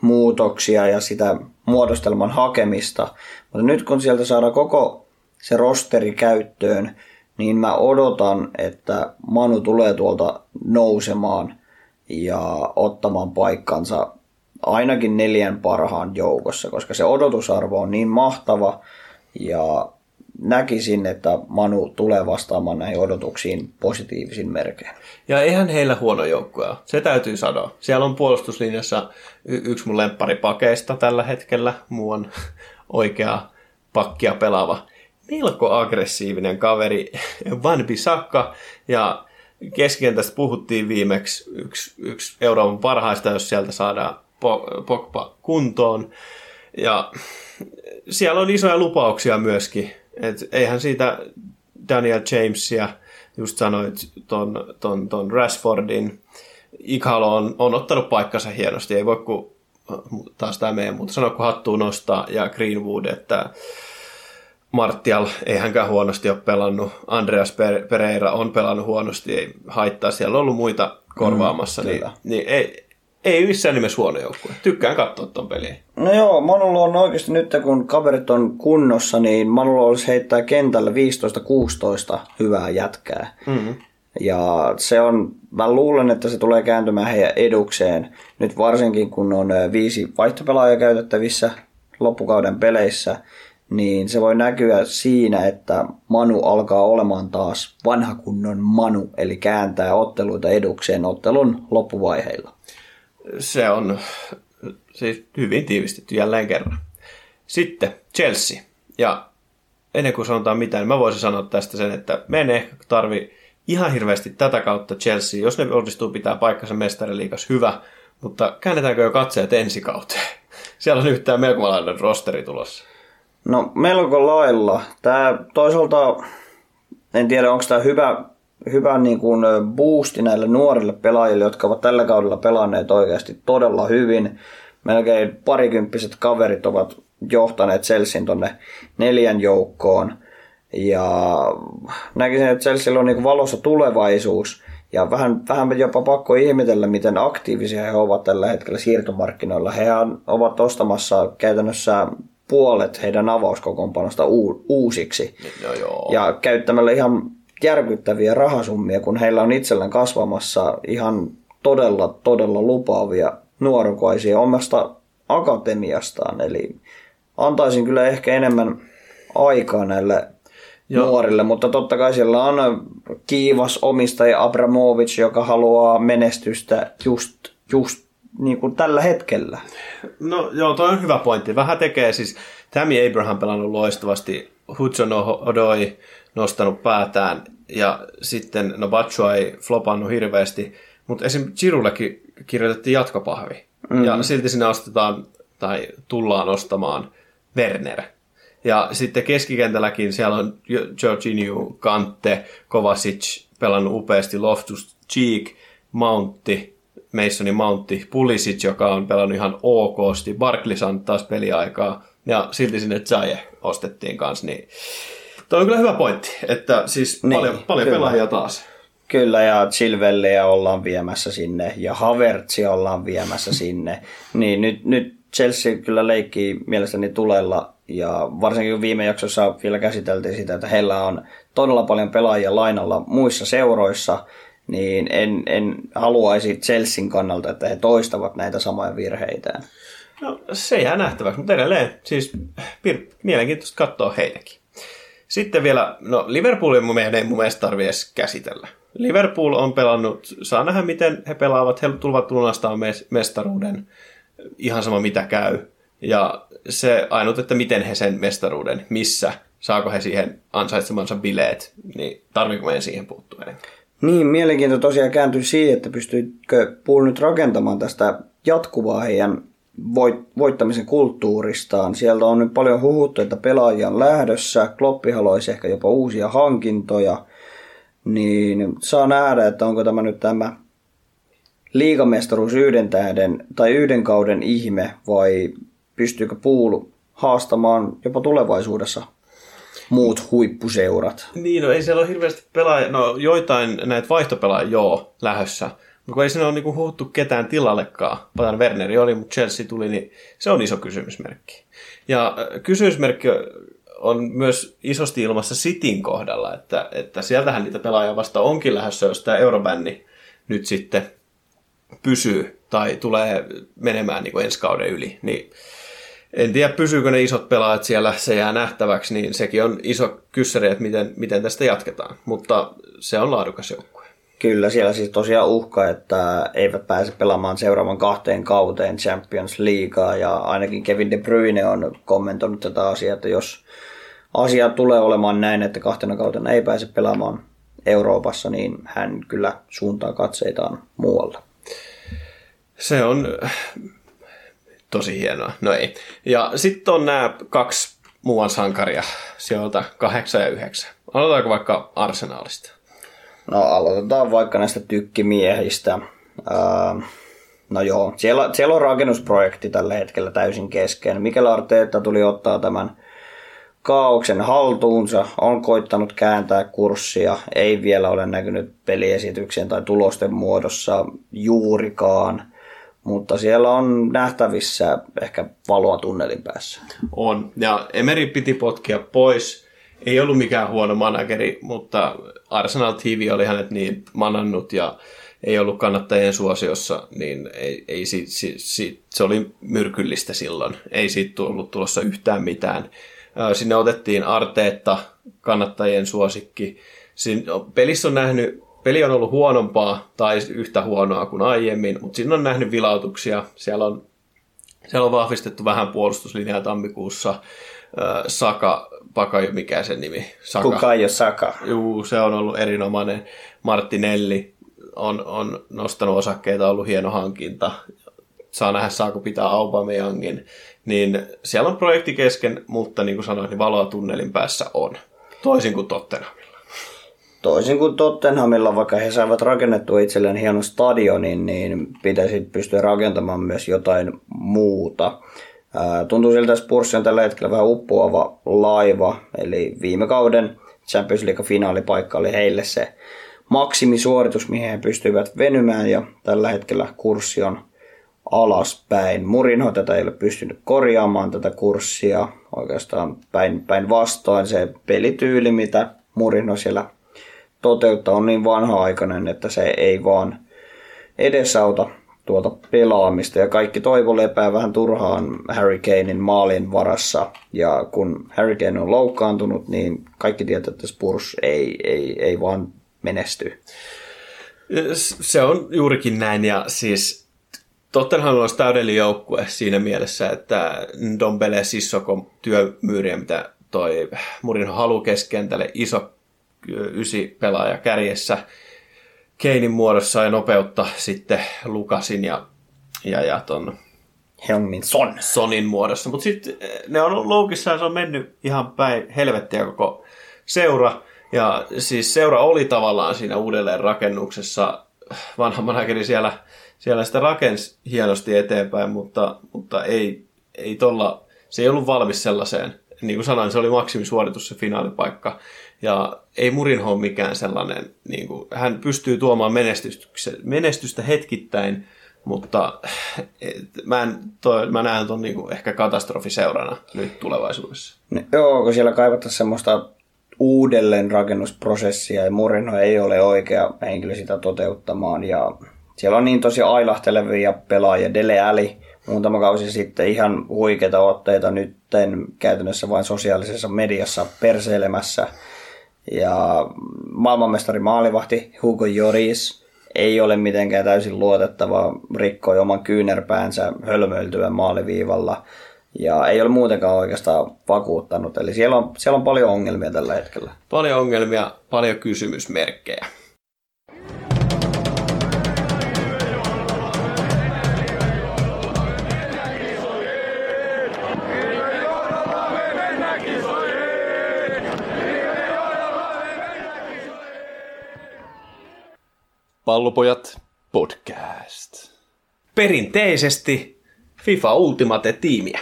muutoksia ja sitä muodostelman hakemista. Mutta nyt kun sieltä saadaan koko se rosteri käyttöön, niin mä odotan, että Manu tulee tuolta nousemaan ja ottamaan paikkansa ainakin neljän parhaan joukossa, koska se odotusarvo on niin mahtava ja näkisin, että Manu tulee vastaamaan näihin odotuksiin positiivisin merkein. Ja eihän heillä huono joukkue Se täytyy sanoa. Siellä on puolustuslinjassa yksi mun lempparipakeista tällä hetkellä. Muu on oikea pakkia pelaava. Melko aggressiivinen kaveri Van Bissaka. Ja keskikentästä puhuttiin viimeksi yksi, yksi Euroopan parhaista, jos sieltä saadaan Pogba kuntoon. Ja siellä on isoja lupauksia myöskin et eihän siitä Daniel Jamesia, just sanoit ton, ton, ton Rashfordin, Ikalo on, on ottanut paikkansa hienosti, ei voi kun taas tämä meidän muuta sanoa, kun hattuu nostaa, ja Greenwood, että Martial ei hänkään huonosti ole pelannut, Andreas Pereira on pelannut huonosti, ei haittaa, siellä on ollut muita korvaamassa, mm, niin, niin ei, ei missään nimessä huono joukkue. Tykkään katsoa ton peliä. No joo, Manulla on oikeasti nyt, kun kaverit on kunnossa, niin Manulla olisi heittää kentällä 15-16 hyvää jätkää. Mm-hmm. Ja se on, mä luulen, että se tulee kääntymään heidän edukseen. Nyt varsinkin, kun on viisi vaihtopelaajaa käytettävissä loppukauden peleissä, niin se voi näkyä siinä, että Manu alkaa olemaan taas vanha kunnon Manu, eli kääntää otteluita edukseen ottelun loppuvaiheilla se on siis hyvin tiivistetty jälleen kerran. Sitten Chelsea. Ja ennen kuin sanotaan mitään, niin mä voisin sanoa tästä sen, että me en ehkä tarvi ihan hirveästi tätä kautta Chelsea, jos ne onnistuu pitää paikkansa mestariliikas hyvä, mutta käännetäänkö jo katseet ensi kauteen? Siellä on yhtään melkoinen rosteri tulossa. No melko lailla. Tämä toisaalta, en tiedä onko tämä hyvä hyvä niin kuin boosti näille nuorille pelaajille, jotka ovat tällä kaudella pelanneet oikeasti todella hyvin. Melkein parikymppiset kaverit ovat johtaneet Chelsean tonne neljän joukkoon. Ja näkisin, että Chelsea on niin valossa tulevaisuus. Ja vähän, vähän jopa pakko ihmetellä, miten aktiivisia he ovat tällä hetkellä siirtomarkkinoilla. He ovat ostamassa käytännössä puolet heidän avauskokoonpanosta uusiksi. No joo. Ja käyttämällä ihan järkyttäviä rahasummia, kun heillä on itsellään kasvamassa ihan todella, todella lupaavia nuorukaisia omasta akatemiastaan. Eli antaisin kyllä ehkä enemmän aikaa näille Joo. nuorille, mutta totta kai siellä on kiivas omistaja Abramovic, joka haluaa menestystä just, just niin kuin tällä hetkellä. No joo, toi on hyvä pointti. Vähän tekee siis, Tammy Abraham pelannut loistavasti, Hudson Odoi nostanut päätään ja sitten, no Batsua ei flopannut hirveästi, mutta esim. Chirullekin kirjoitettiin jatkopahvi. Mm-hmm. Ja silti sinne ostetaan tai tullaan ostamaan Werner. Ja sitten keskikentälläkin siellä on Jorginho, Kante, Kovacic pelannut upeasti, Loftus, Cheek, Mountti, Masonin Mountti, Pulisic, joka on pelannut ihan okosti, Barkley on taas peliaikaa, ja silti sinne Zaye ostettiin kanssa, niin Tuo on kyllä hyvä pointti, että siis niin, paljon, paljon pelaajia taas. Kyllä, ja Chilvelleä ollaan viemässä sinne, ja Havertzia ollaan viemässä sinne. Niin nyt, nyt Chelsea kyllä leikkii mielestäni tulella, ja varsinkin kun viime jaksossa vielä käsiteltiin sitä, että heillä on todella paljon pelaajia lainalla muissa seuroissa, niin en, en haluaisi Chelsean kannalta, että he toistavat näitä samoja virheitä. No se jää nähtäväksi, mutta edelleen siis mielenkiintoista katsoa heitäkin. Sitten vielä, no Liverpoolin meidän ei mun mielestä tarvitse edes käsitellä. Liverpool on pelannut, saa nähdä miten he pelaavat, he tulevat lunastamaan mestaruuden, ihan sama mitä käy. Ja se ainut, että miten he sen mestaruuden, missä, saako he siihen ansaitsemansa bileet, niin tarviiko meidän siihen puuttua enemmän? Niin, mielenkiinto tosiaan kääntyi siihen, että pystyykö Pool nyt rakentamaan tästä jatkuvaa heidän voittamisen kulttuuristaan. Sieltä on nyt paljon huhuttu, että pelaajia on lähdössä, Kloppi haluaisi ehkä jopa uusia hankintoja, niin saa nähdä, että onko tämä nyt tämä liigamestaruus yhden tähden tai yhden kauden ihme vai pystyykö Puulu haastamaan jopa tulevaisuudessa muut huippuseurat. Niin, no ei siellä ole hirveästi pelaajia, no joitain näitä vaihtopelaajia joo lähössä, mutta kun ei siinä ole niinku huuttu ketään tilallekaan. Patan Werneri oli, mutta Chelsea tuli, niin se on iso kysymysmerkki. Ja äh, kysymysmerkki on myös isosti ilmassa Sitin kohdalla, että, että sieltähän niitä pelaajia vasta onkin lähdössä, jos tämä eurobänni nyt sitten pysyy tai tulee menemään niin ensi kauden yli, niin en tiedä, pysyykö ne isot pelaajat siellä, se jää nähtäväksi, niin sekin on iso kyssäri, että miten, miten tästä jatketaan. Mutta se on laadukas joukkue. Kyllä, siellä siis tosiaan uhka, että eivät pääse pelaamaan seuraavan kahteen kauteen Champions Leaguea, ja ainakin Kevin De Bruyne on kommentoinut tätä asiaa, että jos asia tulee olemaan näin, että kahtena kautena ei pääse pelaamaan Euroopassa, niin hän kyllä suuntaa katseitaan muualle. Se on tosi hienoa. No ei. Ja sitten on nämä kaksi muuan sankaria sieltä kahdeksan ja yhdeksän. Aloitetaanko vaikka Arsenalista? No aloitetaan vaikka näistä tykkimiehistä. no joo, siellä, siellä on rakennusprojekti tällä hetkellä täysin kesken. Mikel Arteetta tuli ottaa tämän kaauksen haltuunsa, on koittanut kääntää kurssia, ei vielä ole näkynyt peliesityksen tai tulosten muodossa juurikaan – mutta siellä on nähtävissä ehkä valoa tunnelin päässä. On, ja Emeri piti potkia pois. Ei ollut mikään huono manageri, mutta Arsenal TV oli hänet niin manannut ja ei ollut kannattajien suosiossa, niin ei, ei si, si, si, se oli myrkyllistä silloin. Ei siitä tullut tulossa yhtään mitään. Sinne otettiin Arteetta, kannattajien suosikki. Siinä, pelissä on nähnyt peli on ollut huonompaa tai yhtä huonoa kuin aiemmin, mutta siinä on nähnyt vilautuksia. Siellä on, siellä on vahvistettu vähän puolustuslinjaa tammikuussa. Saka, Paka, mikä sen nimi? Saka. Kuka Saka. Juu, se on ollut erinomainen. Martinelli on, on nostanut osakkeita, ollut hieno hankinta. Saa nähdä, saako pitää Aubameyangin. Niin siellä on projekti kesken, mutta niin kuin sanoin, niin valoa tunnelin päässä on. Toisin kuin Tottenham toisin kuin Tottenhamilla, vaikka he saivat rakennettua itselleen hienon stadionin, niin pitäisi pystyä rakentamaan myös jotain muuta. Tuntuu siltä, että Spurs on tällä hetkellä vähän uppoava laiva, eli viime kauden Champions League-finaalipaikka oli heille se maksimisuoritus, mihin he pystyivät venymään, ja tällä hetkellä kurssi on alaspäin. Murinho tätä ei ole pystynyt korjaamaan tätä kurssia, oikeastaan päin, päin vastoin se pelityyli, mitä Murinho siellä toteuttaa on niin vanha-aikainen, että se ei vaan edesauta tuota pelaamista. Ja kaikki toivo lepää vähän turhaan Harry Kanein maalin varassa. Ja kun Harry Kane on loukkaantunut, niin kaikki tietää, että Spurs ei, ei, ei vaan menesty. Se on juurikin näin. Ja siis Tottenham olisi täydellinen joukkue siinä mielessä, että Dombele Sissoko työmyyriä, mitä toi Murin halu keskentälle, iso ysi pelaaja kärjessä Keinin muodossa ja nopeutta sitten Lukasin ja, ja, ja ton Helmin Son. Sonin muodossa. Mutta sitten eh, ne on ollut loukissa ja se on mennyt ihan päin helvettiä koko seura. Ja siis seura oli tavallaan siinä uudelleen rakennuksessa. Vanha manageri siellä, siellä sitä rakensi hienosti eteenpäin, mutta, mutta ei, ei tolla, se ei ollut valmis sellaiseen. Niin kuin sanoin, se oli maksimisuoritus se finaalipaikka. Ja ei Murinho ole mikään sellainen, niin kuin, hän pystyy tuomaan menestystä hetkittäin, mutta et, mä, en, toi, mä näen tuon niin ehkä katastrofiseurana nyt tulevaisuudessa. No, joo, kun siellä kaivataan semmoista uudelleen rakennusprosessia ja Murinho ei ole oikea henkilö sitä toteuttamaan ja siellä on niin tosi ailahtelevia pelaajia, Dele Alli, muutama kausi sitten ihan huikeita otteita nytten käytännössä vain sosiaalisessa mediassa perseilemässä – ja maailmanmestari maalivahti Hugo Joris ei ole mitenkään täysin luotettava, rikkoi oman kyynärpäänsä hölmöiltyä maaliviivalla ja ei ole muutenkaan oikeastaan vakuuttanut. Eli siellä on, siellä on paljon ongelmia tällä hetkellä. Paljon ongelmia, paljon kysymysmerkkejä. Pallopojat podcast. Perinteisesti FIFA Ultimate-tiimiä.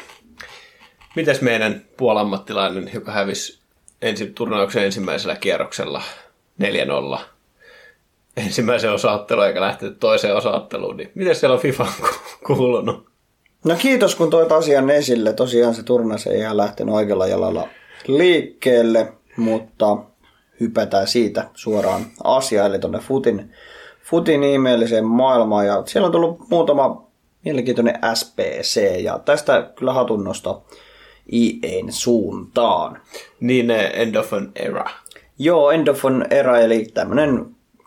Mitäs meidän puolammattilainen, joka hävisi ensi, turnauksen ensimmäisellä kierroksella 4-0 ensimmäisen osaottelun eikä lähtenyt toiseen osaotteluun, niin miten siellä on FIFA kuulunut? No kiitos kun toit asian esille. Tosiaan se turnaus ei ihan lähtenyt oikealla jalalla liikkeelle, mutta hypätään siitä suoraan asiaan, eli tuonne Futin, Futin ihmeelliseen maailmaan. Ja siellä on tullut muutama mielenkiintoinen SPC, ja tästä kyllä hatunnosto IEn suuntaan. Niin End of an Era. Joo, End of an Era, eli tämmöinen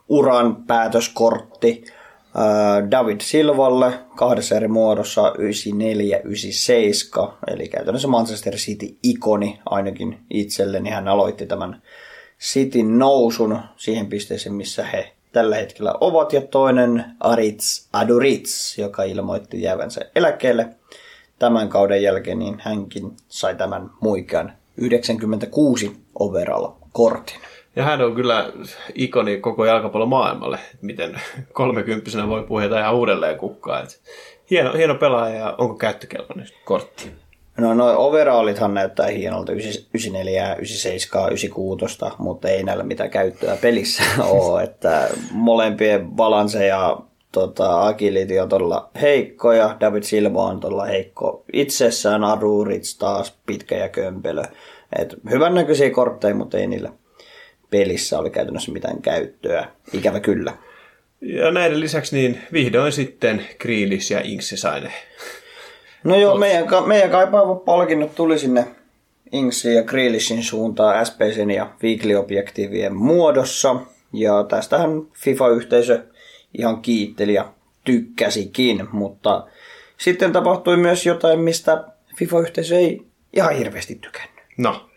uran päätöskortti ää, David Silvalle kahdessa eri muodossa 94-97, eli käytännössä Manchester City-ikoni ainakin itselleni. Hän aloitti tämän Cityn nousun siihen pisteeseen, missä he tällä hetkellä ovat, ja toinen Arits Adurits, joka ilmoitti jäävänsä eläkkeelle tämän kauden jälkeen, niin hänkin sai tämän muikean 96 overall-kortin. Ja hän on kyllä ikoni koko jalkapallon maailmalle, miten kolmekymppisenä voi puhua ihan uudelleen kukkaa. Et hieno, hieno pelaaja ja onko käyttökelpoinen kortti? No noin overallithan näyttää hienolta 94, 97, 96, mutta ei näillä mitään käyttöä pelissä ole, että molempien balanse ja tota, agility on todella heikko ja David Silva on todella heikko itsessään, Arurits taas pitkä ja kömpelö. Et hyvännäköisiä kortteja, mutta ei niillä pelissä oli käytännössä mitään käyttöä. Ikävä kyllä. Ja näiden lisäksi niin vihdoin sitten Kriilis ja Inksi sai ne. No joo, meidän, meidän kaipaava palkinnot tuli sinne Inksin ja Grealishin suuntaan SPCn ja Weekly-objektiivien muodossa. Ja tästähän FIFA-yhteisö ihan kiitteli ja tykkäsikin, mutta sitten tapahtui myös jotain, mistä FIFA-yhteisö ei ihan hirveästi tykännyt. No.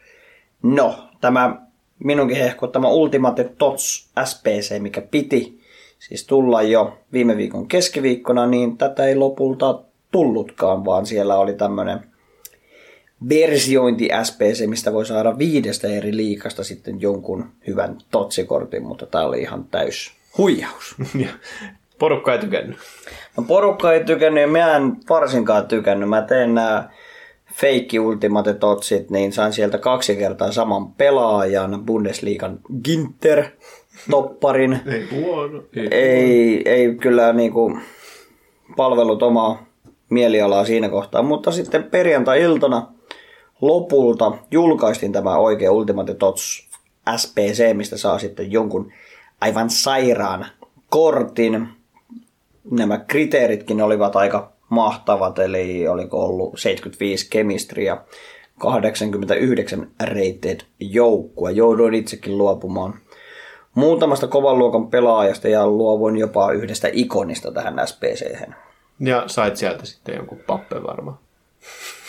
No, tämä minunkin hehkuttama Ultimate Tots SPC, mikä piti siis tulla jo viime viikon keskiviikkona, niin tätä ei lopulta tullutkaan, vaan siellä oli tämmöinen versiointi SPC, mistä voi saada viidestä eri liikasta sitten jonkun hyvän totsikortin, mutta tämä oli ihan täys huijaus. porukka ei tykännyt. No porukka ei tykännyt ja mä en varsinkaan tykännyt. Mä teen nämä fake Ultimate Totsit, niin sain sieltä kaksi kertaa saman pelaajan, Bundesliigan Ginter topparin. ei huono. Ei, ei, ei kyllä niinku palvelut omaa mielialaa siinä kohtaa, mutta sitten perjantai-iltana lopulta julkaistiin tämä oikea Ultimate Tots SPC, mistä saa sitten jonkun aivan sairaan kortin. Nämä kriteeritkin olivat aika mahtavat, eli oliko ollut 75 kemistri ja 89 rated joukkue. Jouduin itsekin luopumaan muutamasta kovan luokan pelaajasta ja luovuin jopa yhdestä ikonista tähän SPC. Ja sait sieltä sitten jonkun pappen varmaan.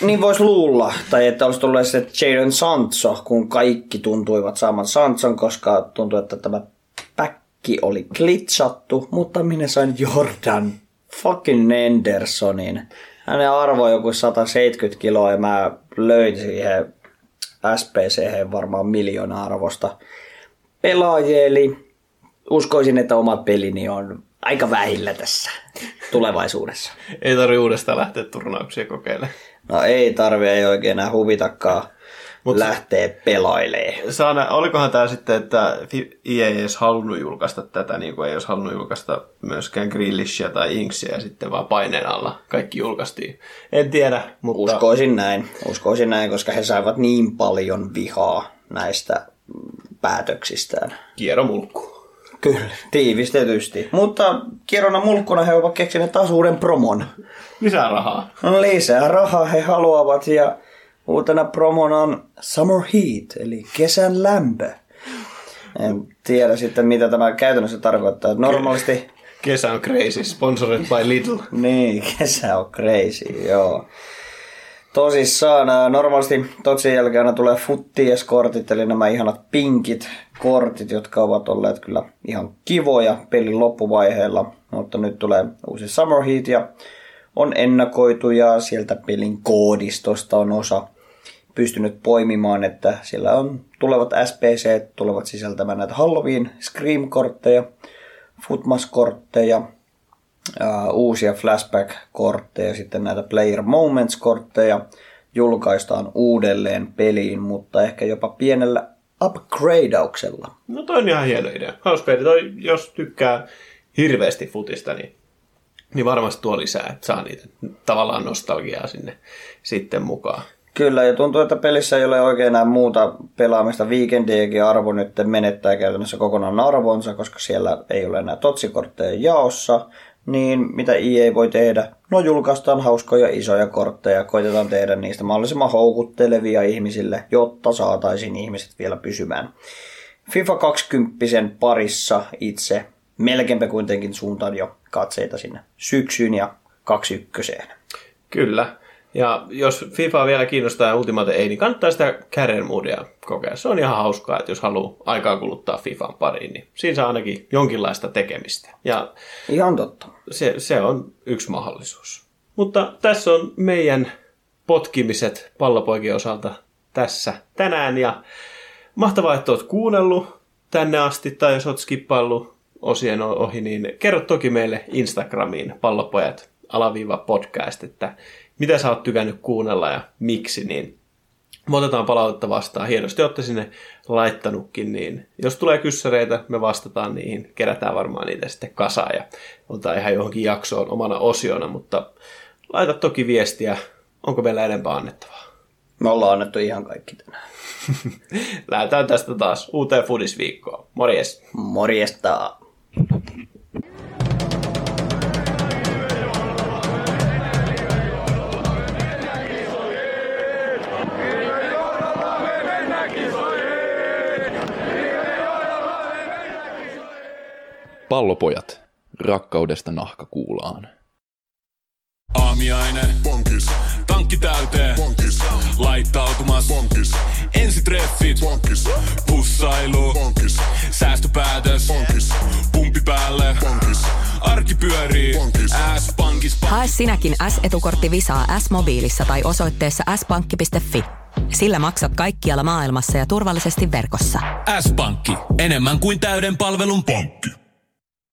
Niin voisi luulla, tai että olisi tullut se Jadon Sancho, kun kaikki tuntuivat saaman Sanchon, koska tuntui, että tämä päkki oli glitchattu, mutta minä sain Jordan fucking Andersonin. Hänen arvo on joku 170 kiloa ja mä löin siihen SPC varmaan miljoona arvosta pelaajia, eli uskoisin, että omat pelini on aika vähillä tässä tulevaisuudessa. ei tarvi uudestaan lähteä turnauksia kokeilemaan. No ei tarvi, ei oikein enää huvitakaan Mut lähtee pelailee. Saana, olikohan tämä sitten, että EA ei edes halunnut julkaista tätä, niin kuin ei olisi halunnut julkaista myöskään Grillishia tai Inksia, ja sitten vaan paineen alla kaikki julkaistiin. En tiedä, mutta... Uskoisin näin, uskoisin näin, koska he saivat niin paljon vihaa näistä päätöksistään. Kierro mulkku. Kyllä, tiivistetysti. Mutta kierrona mulkkuna he ovat keksineet taas uuden promon. Lisää rahaa. No, lisää rahaa he haluavat ja uutena promona on Summer Heat, eli kesän lämpö. En tiedä sitten, mitä tämä käytännössä tarkoittaa. Normaalisti... Kesä on crazy, sponsored by Lidl. niin, kesä on crazy, joo. Tosissaan, normaalisti totsin jälkeen aina tulee futties-kortit, eli nämä ihanat pinkit kortit, jotka ovat olleet kyllä ihan kivoja pelin loppuvaiheella, mutta nyt tulee uusi Summer Heat ja on ennakoitu ja sieltä pelin koodistosta on osa pystynyt poimimaan, että siellä on tulevat SPC, tulevat sisältämään näitä Halloween Scream-kortteja, Footmas-kortteja, uh, uusia flashback-kortteja, sitten näitä Player Moments-kortteja julkaistaan uudelleen peliin, mutta ehkä jopa pienellä upgradeauksella. No toi on ihan hieno idea. Idea. Toi, jos tykkää hirveästi futista, niin, niin varmasti tuo lisää, että saa niitä tavallaan nostalgiaa sinne sitten mukaan. Kyllä, ja tuntuu, että pelissä ei ole oikein enää muuta pelaamista. Weekendienkin arvo nyt menettää käytännössä kokonaan arvonsa, koska siellä ei ole enää totsikortteja jaossa. Niin mitä EA voi tehdä? No julkaistaan hauskoja isoja kortteja, koitetaan tehdä niistä mahdollisimman houkuttelevia ihmisille, jotta saataisiin ihmiset vielä pysymään. FIFA 20 parissa itse melkeinpä kuitenkin suuntaan jo katseita sinne syksyyn ja 21. Kyllä. Ja jos FIFA vielä kiinnostaa ja Ultimate ei, niin kannattaa sitä career moodia kokea. Se on ihan hauskaa, että jos haluaa aikaa kuluttaa FIFAn pariin, niin siinä saa ainakin jonkinlaista tekemistä. Ja Ihan totta. se, se on yksi mahdollisuus. Mutta tässä on meidän potkimiset pallopoikien osalta tässä tänään. Ja mahtavaa, että olet kuunnellut tänne asti, tai jos olet skippaillut osien ohi, niin kerro toki meille Instagramiin pallopojat alaviiva podcast, että mitä sä oot tykännyt kuunnella ja miksi, niin me otetaan palautetta vastaan. Hienosti olette sinne laittanutkin, niin jos tulee kyssäreitä, me vastataan niihin. Kerätään varmaan niitä sitten kasaan ja otetaan ihan johonkin jaksoon omana osiona, mutta laita toki viestiä, onko meillä enempää annettavaa. Me ollaan annettu ihan kaikki tänään. Lähdetään tästä taas uuteen Fudisviikkoon. Morjes! Morjesta! Pallopojat. Rakkaudesta nahkakuulaan. Aamiaine. Bonkis, Tankki täyteen. bonkis, Laittautumas. bonkis, Ensitreffit. bonkis, Pussailu. bonkis, Säästöpäätös. bonkis, Pumpi päälle. bonkis, Arki pyörii. Bonkis. S-pankis. Hae sinäkin S-etukortti Visaa S-mobiilissa tai osoitteessa s-pankki.fi. Sillä maksat kaikkialla maailmassa ja turvallisesti verkossa. S-pankki. Enemmän kuin täyden palvelun pankki.